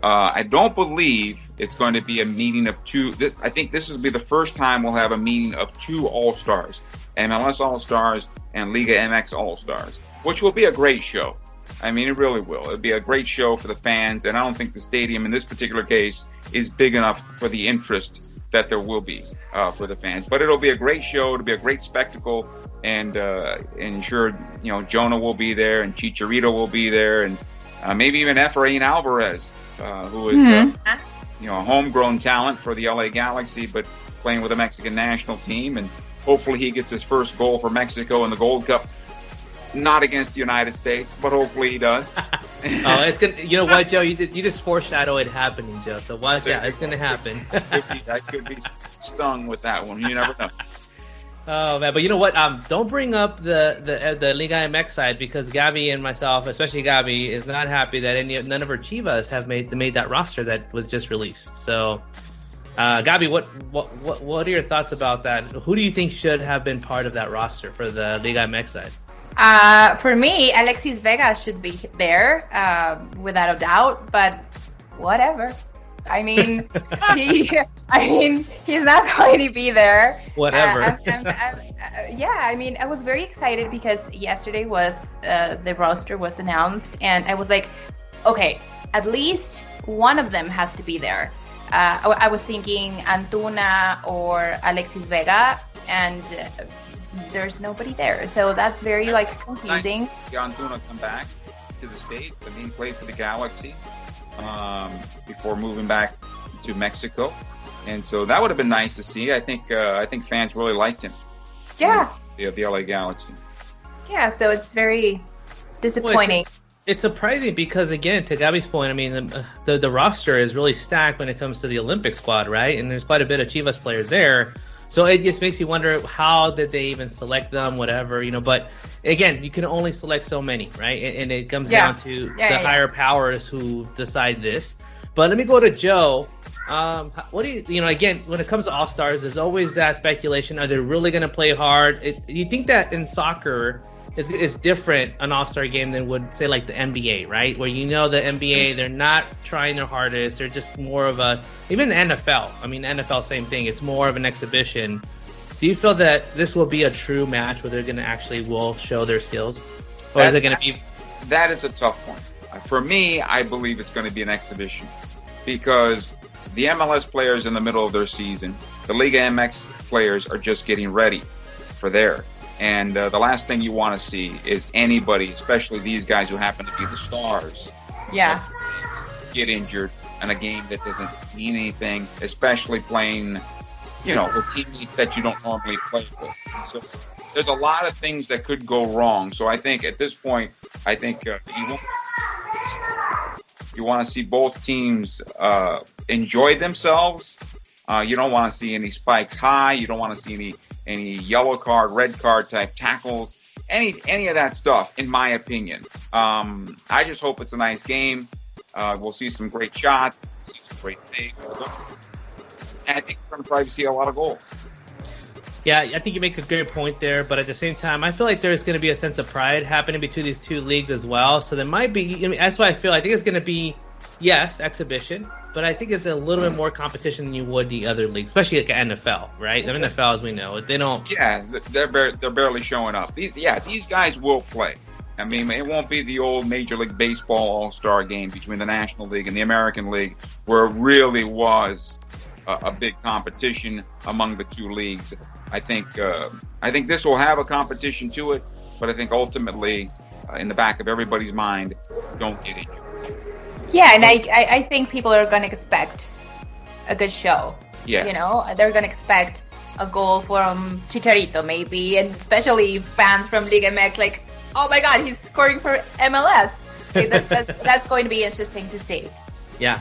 Uh, I don't believe it's going to be a meeting of two. This I think this will be the first time we'll have a meeting of two All Stars, MLS All Stars and Liga MX All Stars, which will be a great show. I mean, it really will. It'll be a great show for the fans, and I don't think the stadium in this particular case is big enough for the interest that there will be uh, for the fans. But it'll be a great show. It'll be a great spectacle, and uh, and sure, you know, Jonah will be there, and Chicharito will be there, and uh, maybe even Efrain Alvarez, uh, who is mm-hmm. you know a homegrown talent for the LA Galaxy, but playing with the Mexican national team, and hopefully he gets his first goal for Mexico in the Gold Cup. Not against the United States, but hopefully he does. oh, it's gonna. You know what, Joe? You did, you just foreshadow it happening, Joe. So watch out. It's gonna happen. I could be stung with that one. You never know. Oh man, but you know what? Um, don't bring up the the the Liga MX side because Gabby and myself, especially Gabby, is not happy that any none of her Chivas have made made that roster that was just released. So, uh, Gabby, what what what what are your thoughts about that? Who do you think should have been part of that roster for the Liga MX side? Uh, for me, Alexis Vega should be there, uh, without a doubt. But whatever. I mean, he, I mean, he's not going to be there. Whatever. Uh, I'm, I'm, I'm, uh, yeah, I mean, I was very excited because yesterday was uh, the roster was announced, and I was like, okay, at least one of them has to be there. Uh, I, I, was thinking Antuna or Alexis Vega, and uh, there's nobody there, so that's very like confusing. Antuna come back to the states. I mean, play for the Galaxy um, before moving back to Mexico, and so that would have been nice to see. I think uh, I think fans really liked him. Yeah. The, the LA Galaxy. Yeah, so it's very disappointing. Well, it's, it's, surprising because again, to Gabby's point, I mean the, the, the roster is really stacked when it comes to the Olympic squad, right? And there's quite a bit of Chivas players there. So it just makes you wonder how did they even select them, whatever, you know. But again, you can only select so many, right? And, and it comes yeah. down to yeah, the yeah, higher powers who decide this. But let me go to Joe. Um, what do you, you know, again, when it comes to All Stars, there's always that speculation. Are they really going to play hard? It, you think that in soccer, is, is different an All Star game than would say like the NBA, right? Where you know the NBA, they're not trying their hardest. They're just more of a even the NFL. I mean, NFL same thing. It's more of an exhibition. Do you feel that this will be a true match where they're going to actually will show their skills, or that, is it going to be? That is a tough one. For me, I believe it's going to be an exhibition because the MLS players in the middle of their season, the Liga MX players are just getting ready for there. And uh, the last thing you want to see is anybody, especially these guys who happen to be the stars, yeah, get injured in a game that doesn't mean anything, especially playing, you know, with teammates that you don't normally play with. so there's a lot of things that could go wrong. So I think at this point, I think uh, you want you want to see both teams uh, enjoy themselves. Uh, you don't want to see any spikes high. You don't want to see any any yellow card, red card type tackles, any any of that stuff. In my opinion, um, I just hope it's a nice game. Uh, we'll see some great shots, see some great saves, and I think we're going to probably see a lot of goals. Yeah, I think you make a great point there, but at the same time, I feel like there's going to be a sense of pride happening between these two leagues as well. So there might be. I mean, that's why I feel. I think it's going to be yes, exhibition, but I think it's a little bit more competition than you would the other leagues, especially like the NFL, right? The NFL, as we know, they don't. Yeah, they're bar- they're barely showing up. These, yeah, these guys will play. I mean, it won't be the old Major League Baseball All Star game between the National League and the American League, where it really was a, a big competition among the two leagues. I think uh, I think this will have a competition to it, but I think ultimately, uh, in the back of everybody's mind, don't get injured. Yeah, and I, I, I think people are going to expect a good show. Yeah. You know, they're going to expect a goal from Chicharito, maybe, and especially fans from Liga MX, like, oh my God, he's scoring for MLS. Okay, that's, that's, that's going to be interesting to see. Yeah.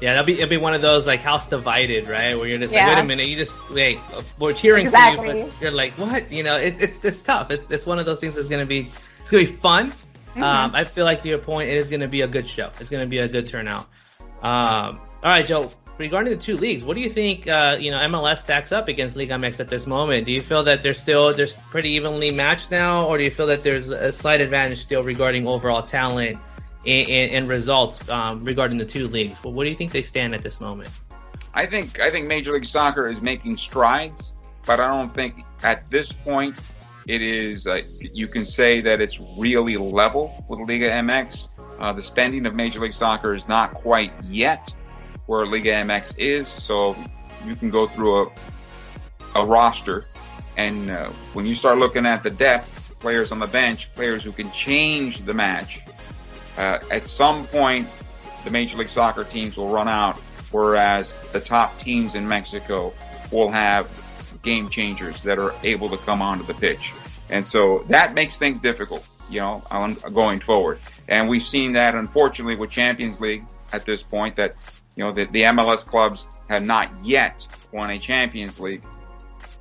Yeah, that'll be it'll be one of those like house divided, right? Where you're just yeah. like, wait a minute, you just wait, we're cheering exactly. for you, but you're like, what? You know, it, it's it's tough. It, it's one of those things that's gonna be it's gonna be fun, Mm-hmm. Um, I feel like to your point, it is going to be a good show. It's going to be a good turnout. Um, all right, Joe. Regarding the two leagues, what do you think? Uh, you know, MLS stacks up against Liga MX at this moment. Do you feel that they're still they're pretty evenly matched now, or do you feel that there's a slight advantage still regarding overall talent and, and, and results um, regarding the two leagues? Well, what do you think they stand at this moment? I think I think Major League Soccer is making strides, but I don't think at this point it is. Uh, you can say that it's really level with Liga MX. Uh, the spending of Major League Soccer is not quite yet where Liga MX is, so you can go through a a roster, and uh, when you start looking at the depth, players on the bench, players who can change the match, uh, at some point the Major League Soccer teams will run out whereas the top teams in Mexico will have game changers that are able to come onto the pitch. And so that makes things difficult, you know, going forward. And we've seen that, unfortunately, with Champions League at this point that, you know, the, the MLS clubs have not yet won a Champions League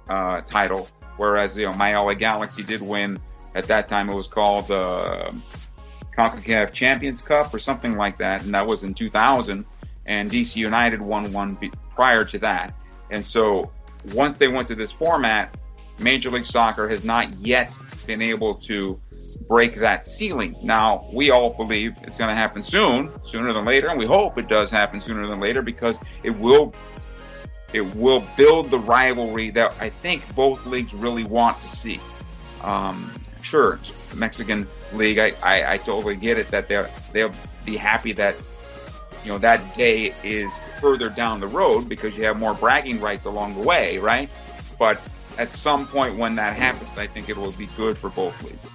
uh, title, whereas, you know, my LA Galaxy did win. At that time, it was called uh, CONCACAF Champions Cup or something like that, and that was in 2000 and DC United won one prior to that. And so once they went to this format, Major League Soccer has not yet been able to break that ceiling. Now, we all believe it's going to happen soon, sooner than later, and we hope it does happen sooner than later because it will it will build the rivalry that I think both leagues really want to see. Um, sure, Mexican league, I, I, I totally get it that they'll they'll be happy that you know that day is further down the road because you have more bragging rights along the way, right? But at some point when that happens, I think it will be good for both leagues.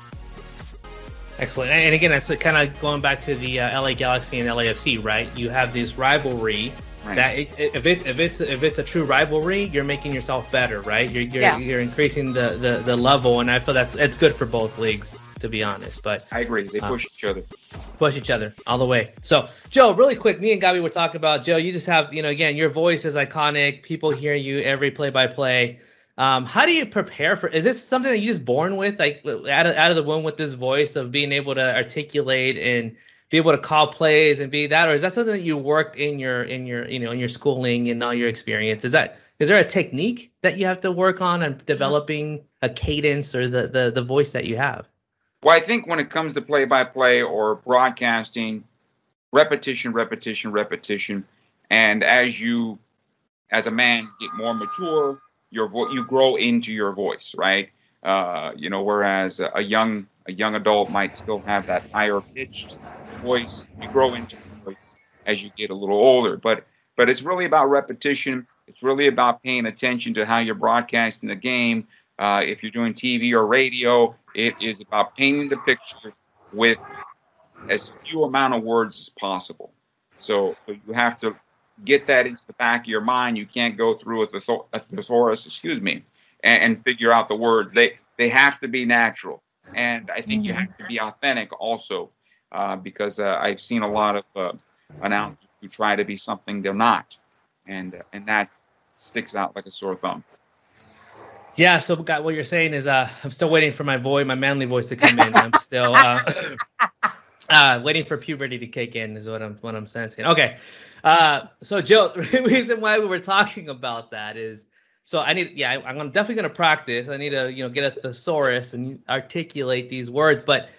Excellent. And again, that's kind of going back to the uh, LA Galaxy and LAFC, right? You have this rivalry. Right. That it, if it if it's if it's a true rivalry, you're making yourself better, right? You're you're, yeah. you're increasing the, the the level, and I feel that's it's good for both leagues to be honest. But I agree. They push um, each other. Push each other all the way. So, Joe, really quick, me and Gabi were talking about Joe. You just have, you know, again, your voice is iconic. People hear you every play by play. Um, how do you prepare for? Is this something that you just born with, like out of, out of the womb with this voice of being able to articulate and be able to call plays and be that, or is that something that you worked in your in your you know in your schooling and all your experience? Is that is there a technique that you have to work on and developing a cadence or the the the voice that you have? Well, I think when it comes to play by play or broadcasting, repetition, repetition, repetition. And as you, as a man, get more mature, your vo- you grow into your voice, right? Uh, you know, whereas a young a young adult might still have that higher pitched voice. You grow into your voice as you get a little older, but but it's really about repetition. It's really about paying attention to how you're broadcasting the game. Uh, if you're doing TV or radio, it is about painting the picture with as few amount of words as possible. So, so you have to get that into the back of your mind. You can't go through a, a thesaurus, excuse me, and, and, figure out the words. They they have to be natural, and I think you have to be authentic also, uh, because uh, I've seen a lot of uh, announcers who try to be something they're not, and uh, and that sticks out like a sore thumb. Yeah, so what you're saying is uh, I'm still waiting for my voice, my manly voice to come in. I'm still uh, uh, waiting for puberty to kick in is what I'm what I'm sensing. Okay, uh, so Joe, the reason why we were talking about that is so I need yeah I, I'm definitely gonna practice. I need to you know get a thesaurus and articulate these words, but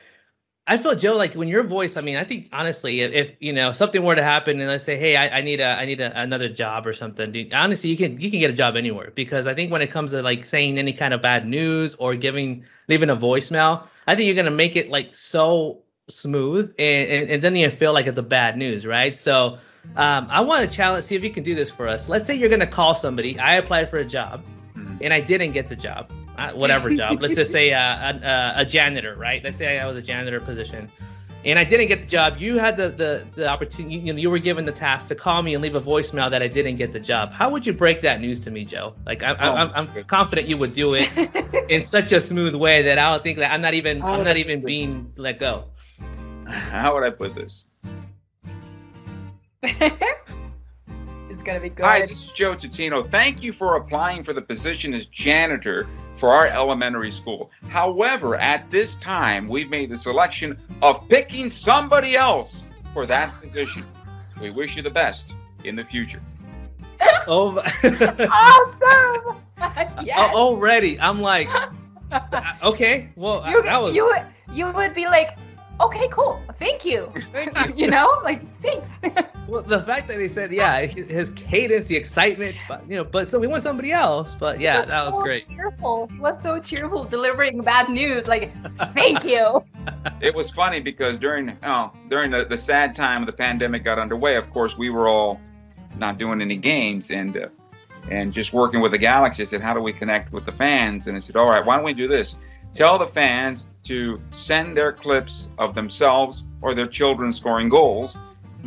I feel Joe like when your voice. I mean, I think honestly, if, if you know something were to happen and let's say, hey, I, I need a I need a, another job or something. Dude, honestly, you can you can get a job anywhere because I think when it comes to like saying any kind of bad news or giving leaving a voicemail, I think you're gonna make it like so smooth and and, and doesn't even feel like it's a bad news, right? So um, I want to challenge, see if you can do this for us. Let's say you're gonna call somebody. I applied for a job mm-hmm. and I didn't get the job whatever job. Let's just say uh, a, a, janitor, right? Let's say I was a janitor position, and I didn't get the job. You had the the, the opportunity. You know, you were given the task to call me and leave a voicemail that I didn't get the job. How would you break that news to me, Joe? Like I, oh, I, I'm confident you would do it in such a smooth way that I don't think that I'm not even I'm not even being let go. How would I put this? it's gonna be good. Hi, this is Joe Tutino. Thank you for applying for the position as janitor for our elementary school. However, at this time, we've made the selection of picking somebody else for that position. We wish you the best in the future. Oh, awesome. Oh, yes. already, I'm like, okay, well, you, that was. you you would be like, okay, cool, thank you. Thank you you know, like thanks. Well, the fact that he said, yeah, his his cadence, the excitement, but, you know, but so we want somebody else. But yeah, was that was so great. Cheerful. He was so cheerful, delivering bad news. Like, thank you. It was funny because during oh, during the, the sad time of the pandemic got underway, of course, we were all not doing any games and uh, and just working with the Galaxy. I said, how do we connect with the fans? And I said, all right, why don't we do this? Tell the fans to send their clips of themselves or their children scoring goals,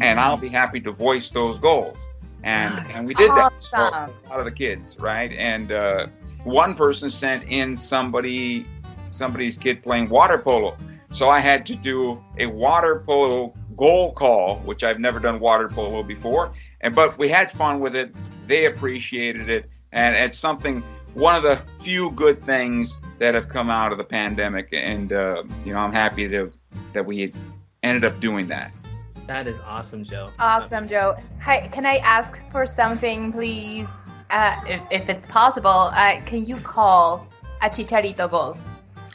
and I'll be happy to voice those goals. And and we did that for Awesome. a lot of the kids, right? And uh, one person sent in somebody somebody's kid playing water polo. So I had to do a water polo goal call, which I've never done water polo before. And but we had fun with it. They appreciated it, and it's something. One of the few good things that have come out of the pandemic, and uh, you know, I'm happy to that we ended up doing that. That is awesome, Joe. Awesome, Joe. Hi, can I ask for something, please? Uh, if, if it's possible, uh, can you call a Chicharito goal,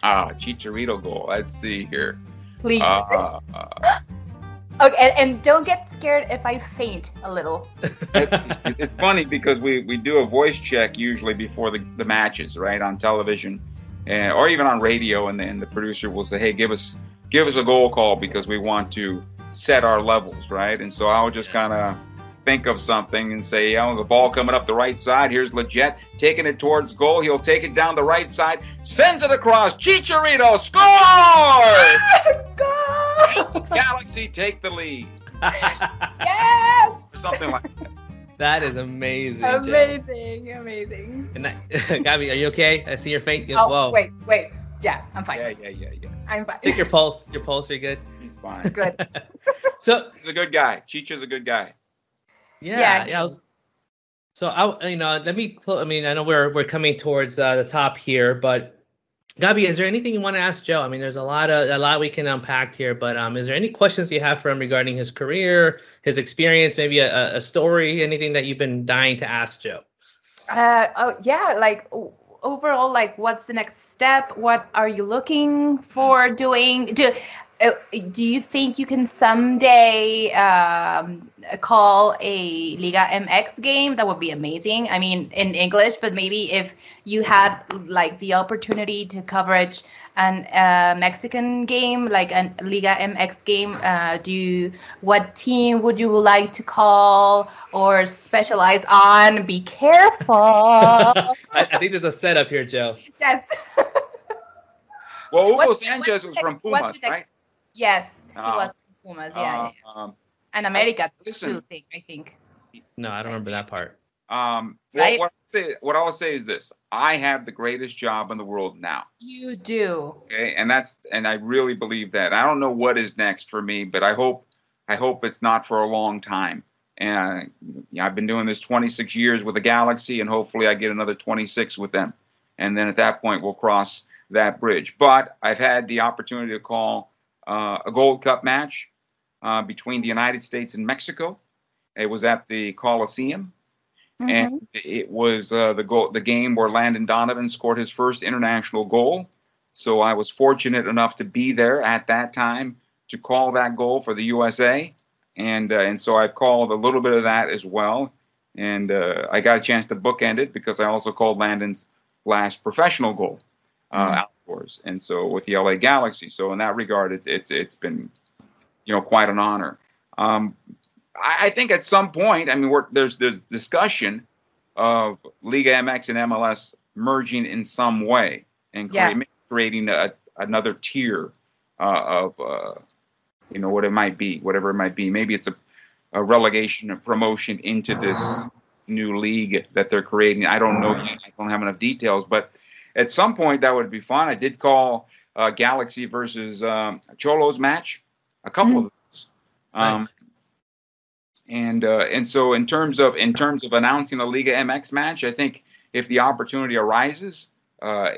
Ah, Chicharito goal. Let's see here. please? Uh, uh, okay, and, and don't get scared if I faint a little. it's, it's funny because we, we do a voice check usually before the, the matches, right, on television, and, or even on radio, and then the producer will say, "Hey, give us give us a goal call because we want to set our levels, right?" And so I'll just kind of think of something and say, "Oh, the ball coming up the right side. Here's Leggett taking it towards goal. He'll take it down the right side, sends it across. Chicharito score! Oh Go! Galaxy take the lead, yes! or something like that. that is amazing. Joe. Amazing, amazing. And I, Gabby, are you okay? I see your face. Oh, Whoa. wait, wait. Yeah, I'm fine. Yeah, yeah, yeah, yeah. I'm fine. Take your pulse. Your pulse. Are you good? He's fine. Good. So He's a good guy. Chicha's a good guy. yeah, Yeah. yeah. I was, so I, you know, let me. Cl- I mean, I know we're we're coming towards uh, the top here, but Gabi, is there anything you want to ask Joe? I mean, there's a lot of a lot we can unpack here, but um, is there any questions you have for him regarding his career, his experience, maybe a, a story, anything that you've been dying to ask Joe? Uh, oh yeah, like overall, like what's the next step? What are you looking for doing? Do do you think you can someday um, call a Liga MX game? That would be amazing. I mean, in English, but maybe if you had like the opportunity to coverage an uh, Mexican game, like a Liga MX game, uh, do you, what team would you like to call or specialize on? Be careful. I, I think there's a setup here, Joe. yes. Well, Hugo What's- Sanchez what's was from Pumas, the right? Yes, he Oh. was from Pumas. Yeah, yeah, yeah. Uh, um, and America listen. too. Thing I think. No, I don't remember that part. um, Right. what, I say, what I'll say is this: I have the greatest job in the world now. You do. Okay, and that's and I really believe that. I don't know what is next for me, but I hope I hope it's not for a long time. And uh, I've been doing this 26 years with the Galaxy, and hopefully I get another 26 with them. And then at that point, we'll cross that bridge. But I've had the opportunity to call uh, a Gold Cup match uh, between the United States and Mexico. It was at the Coliseum Mhm. and it was uh, the goal, the game where Landon Donovan scored his first international goal. So I was fortunate enough to be there at that time to call that goal for the USA, and uh, and so I called a little bit of that as well, and uh, I got a chance to bookend it because I also called Landon's last professional goal uh, Outdoors, and so with the LA Galaxy. So in that regard, it's it's it's been you know quite an honor. Um, I, I think at some point, I mean, we're, there's there's discussion of Liga MX and MLS merging in some way and Yeah. create, creating a, another tier uh, of uh, you know what it might be, whatever it might be. Maybe it's a, a relegation, a promotion into this new league that they're creating. I don't know yet. I don't have enough details, but at some point that would be fun. I did call uh, Galaxy versus um, Xolos match, a couple of those. Um, Nice. and uh, and so in terms of in terms of announcing a Liga MX match, I think if the opportunity arises, uh,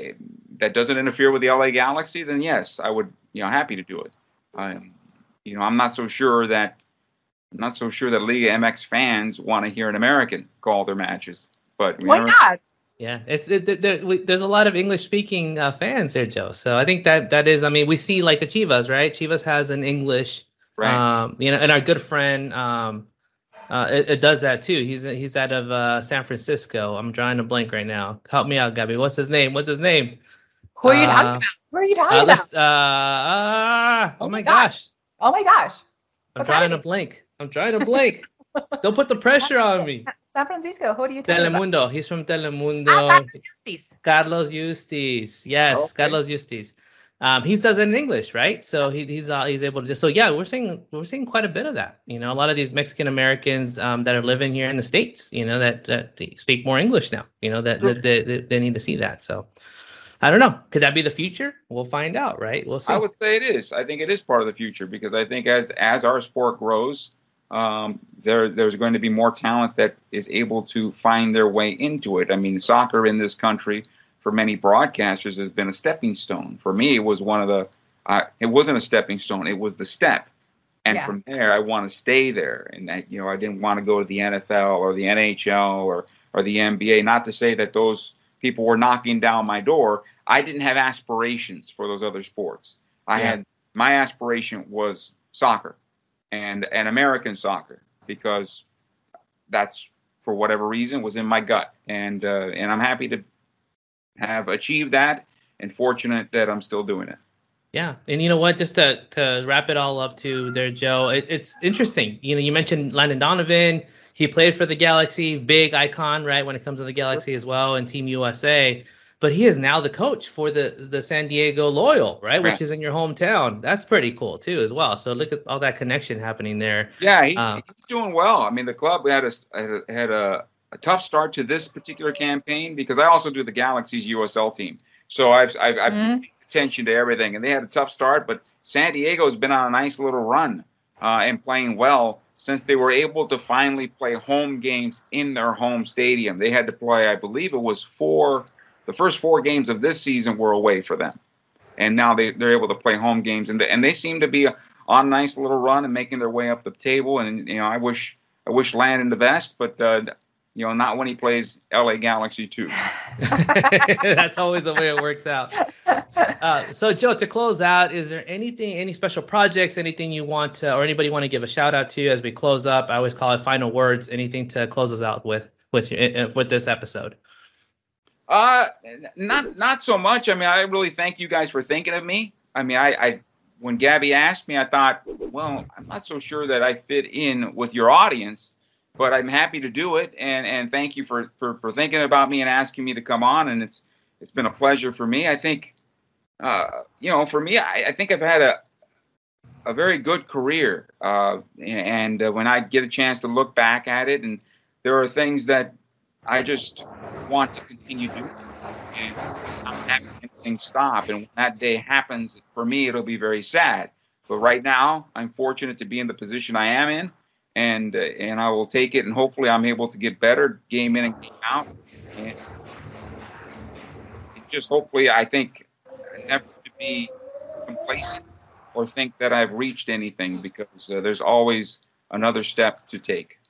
that doesn't interfere with the LA Galaxy, then yes, I would, you know, happy to do it. Um, you know, I'm not so sure that I'm not so sure that Liga MX fans want to hear an American call their matches. But why not? Yeah, it's it, there, we, there's a lot of English speaking uh, fans here, Joe. So I think that that is. I mean, we see like the Chivas, right? Chivas has an English, right. um, you know, and our good friend, um, uh, it, it, does that too. He's he's out of uh, San Francisco. I'm drawing a blank right now. Help me out, Gabby. What's his name? What's his name? Who are you talking uh, about? Who are you talking uh, about? Uh, oh, oh, my gosh. gosh. Oh my gosh. I'm drawing happening? a blank. I'm trying to blank. Don't put the pressure on me. San Francisco. Who do you talk Telemundo. About? He's from Telemundo. Ah, Carlos Justice. Carlos Justice. Yes, okay. Carlos Justis. Um, he does it in English, right? So he, he's uh, he's able to. Just, so yeah, we're seeing we're seeing quite a bit of that. You know, a lot of these Mexican Americans um, that are living here in the states, you know, that, that speak more English now. You know, that, that they, they need to see that. So I don't know. Could that be the future? We'll find out, right? We'll see. I would say it is. I think it is part of the future because I think as as our sport grows, um, there there's going to be more talent that is able to find their way into it. I mean, soccer in this country for many broadcasters has been a stepping stone. For me, it was one of the. Uh, it wasn't a stepping stone; it was the step. And yeah. from there, I want to stay there. And I, you know, I didn't want to go to the NFL or the NHL or or the NBA. Not to say that those people were knocking down my door. I didn't have aspirations for those other sports. I yeah. had my aspiration was soccer and and American soccer because that's for whatever reason was in my gut and uh, and I'm happy to have achieved that and fortunate that I'm still doing it. Yeah, and you know what? Just to to wrap it all up to there, Joe. It, it's interesting. You know, you mentioned Landon Donovan. He played for the Galaxy, big icon, right? When it comes to the Galaxy as well, and Team USA but he is now the coach for the the San Diego Loyal, right, right. which is in your hometown. That's pretty cool too, as well. So look at all that connection happening there. Yeah, he's, um, he's doing well. I mean, the club had a had a, a, tough start to this particular campaign because I also do the Galaxy's USL team, so I've I've, mm-hmm. I've paid attention to everything, and they had a tough start, but San Diego's been on a nice little run uh, and playing well since they were able to finally play home games in their home stadium. They had to play, I believe it was four the first four games of this season were away for them, and now they they're able to play home games, and the, and they seem to be on a nice little run and making their way up the table. And you know, I wish I wish Landon the best, but uh, you know, not when he plays LA Galaxy too. That's always the way it works out. Uh, so, Joe, to close out, is there anything, any special projects, anything you want to, or anybody want to give a shout out to as we close up? I always call it final words. Anything to close us out with with with this episode? Uh, not not so much. I mean, I really thank you guys for thinking of me. I mean, I, I when Gabby asked me, I thought, well, I'm not so sure that I fit in with your audience, but I'm happy to do it. And and thank you for for, for thinking about me and asking me to come on. And it's it's been a pleasure for me. I think, uh, you know, for me, I, I think I've had a a very good career. Uh, and uh, when I get a chance to look back at it, and there are things that I just want to continue doing it and not having anything stop. And when that day happens, for me, it'll be very sad. But right now, I'm fortunate to be in the position I am in, and uh, and I will take it. And hopefully, I'm able to get better game in and game out. And just hopefully, I think never to be complacent or think that I've reached anything because uh, there's always another step to take.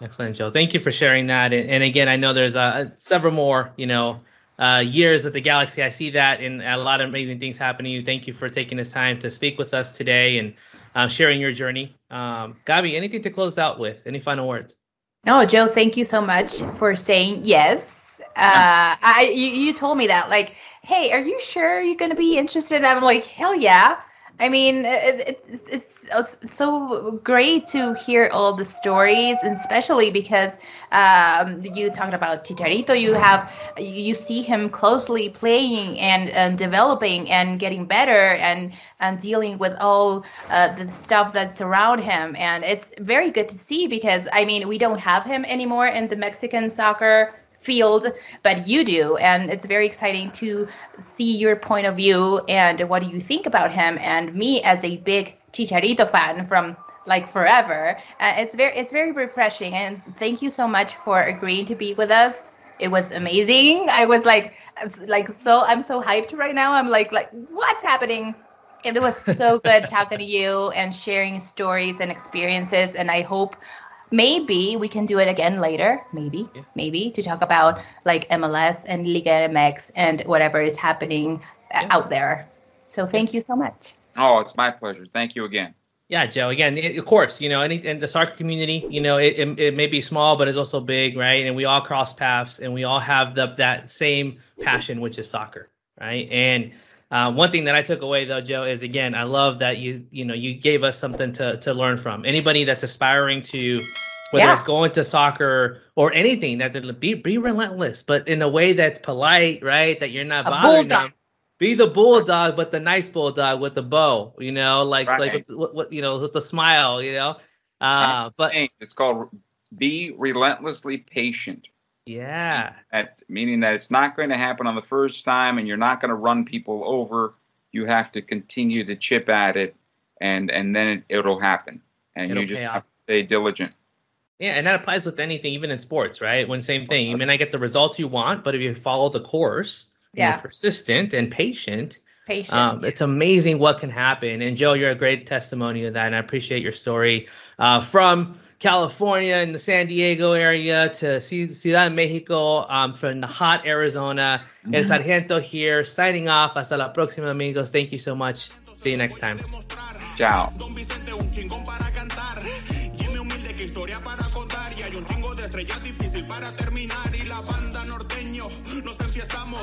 Excellent, Joe. Thank you for sharing that. And, and again, I know there's uh, several more, you know, uh, years at the Galaxy. I see that and a lot of amazing things happening. Thank you for taking this time to speak with us today and uh, sharing your journey. Um, Gabi, anything to close out with? Any final words? No, Joe. Thank you so much for saying yes. Uh, I you, you told me that like, hey, are you sure you're gonna be interested? I'm like, hell yeah. I mean, it, it, it's so great to hear all the stories, especially because um, you talked about Chicharito. You have you see him closely playing and, and developing and getting better and and dealing with all uh, the stuff that's around him, and it's very good to see because I mean we don't have him anymore in the Mexican soccer field, but you do. And it's very exciting to see your point of view and what do you think about him. And me as a big Chicharito fan from like forever, uh, it's very it's very refreshing. And thank you so much for agreeing to be with us. It was amazing. I was like like so I'm so hyped right now. I'm like like what's happening? It was so good talking to you and sharing stories and experiences. And I hope maybe we can do it again later. Maybe, yeah. maybe to talk about like MLS and Liga MX and whatever is happening uh, yeah. out there. So thank you so much. Oh, it's my pleasure. Thank you again. Yeah, Joe. Again, it, of course, you know, any in the soccer community, you know, it, it, it may be small, but it's also big, right? And we all cross paths, and we all have the that same passion, which is soccer, right? And uh, one thing that I took away though, Joe, is again, I love that you you know you gave us something to to learn from. Anybody that's aspiring to whether yeah. it's going to soccer or anything that be be relentless, but in a way that's polite, right? That you're not bothering them be the bulldog, but the nice bulldog with the bow, you know, like right. like with, with, you know with the smile, you know. Uh, but it's called be relentlessly patient. Yeah. At, meaning that it's not going to happen on the first time, and you're not going to run people over. You have to continue to chip at it, and and then it, will happen. And it'll you just have to stay diligent. Yeah, and that applies with anything, even in sports, right? When same thing, you may not get the results you want, but if you follow the course, yeah. persistent and patient, patient um, it's amazing what can happen. And Joe, you're a great testimony of that, and I appreciate your story uh, from California and the San Diego area to Ciudad Mexico, um, from the hot Arizona. Mm-hmm. El Sargento here, signing off. Hasta la próxima, amigos. Thank you so much. See you next time. Ciao. difícil para terminar y la banda norteño nos enfiestamos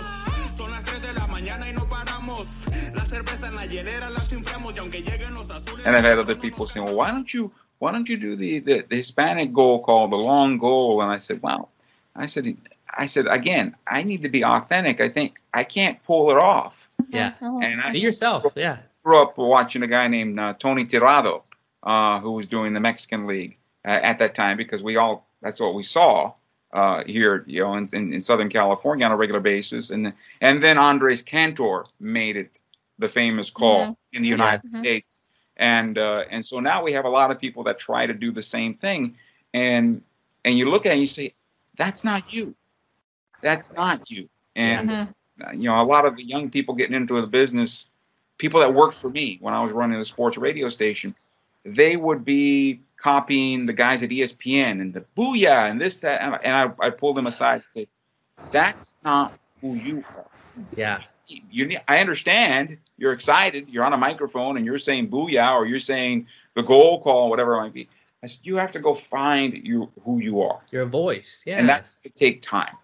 mañana y no paramos. La cerveza en la hielera la y aunque lleguen los azules. And I've had other people saying, well, why don't you why don't you do the, the, the Hispanic goal called the long goal? And I said, well, I said, I said again, I need to be authentic. I think I can't pull it off. Yeah, and I, be yourself. Yeah, grew up watching a guy named uh, Tony Tirado, uh, who was doing the Mexican League uh, at that time because we all that's what we saw uh, here, you know, in, in, in, Southern California on a regular basis, and and then Andres Cantor made it the famous call mm-hmm. in the United mm-hmm. States, and uh, and so now we have a lot of people that try to do the same thing, and and you look at it and you say, that's not you, that's not you, and mm-hmm. you know a lot of the young people getting into the business, people that worked for me when I was running the sports radio station, they would be copying the guys at ESPN and the booyah and this, that. And I, I pulled them aside and said, that's not who you are. Yeah. You need, I understand you're excited. You're on a microphone and you're saying booyah or you're saying the goal call, whatever it might be. I said, you have to go find you who you are. Your voice. Yeah. And that could take time.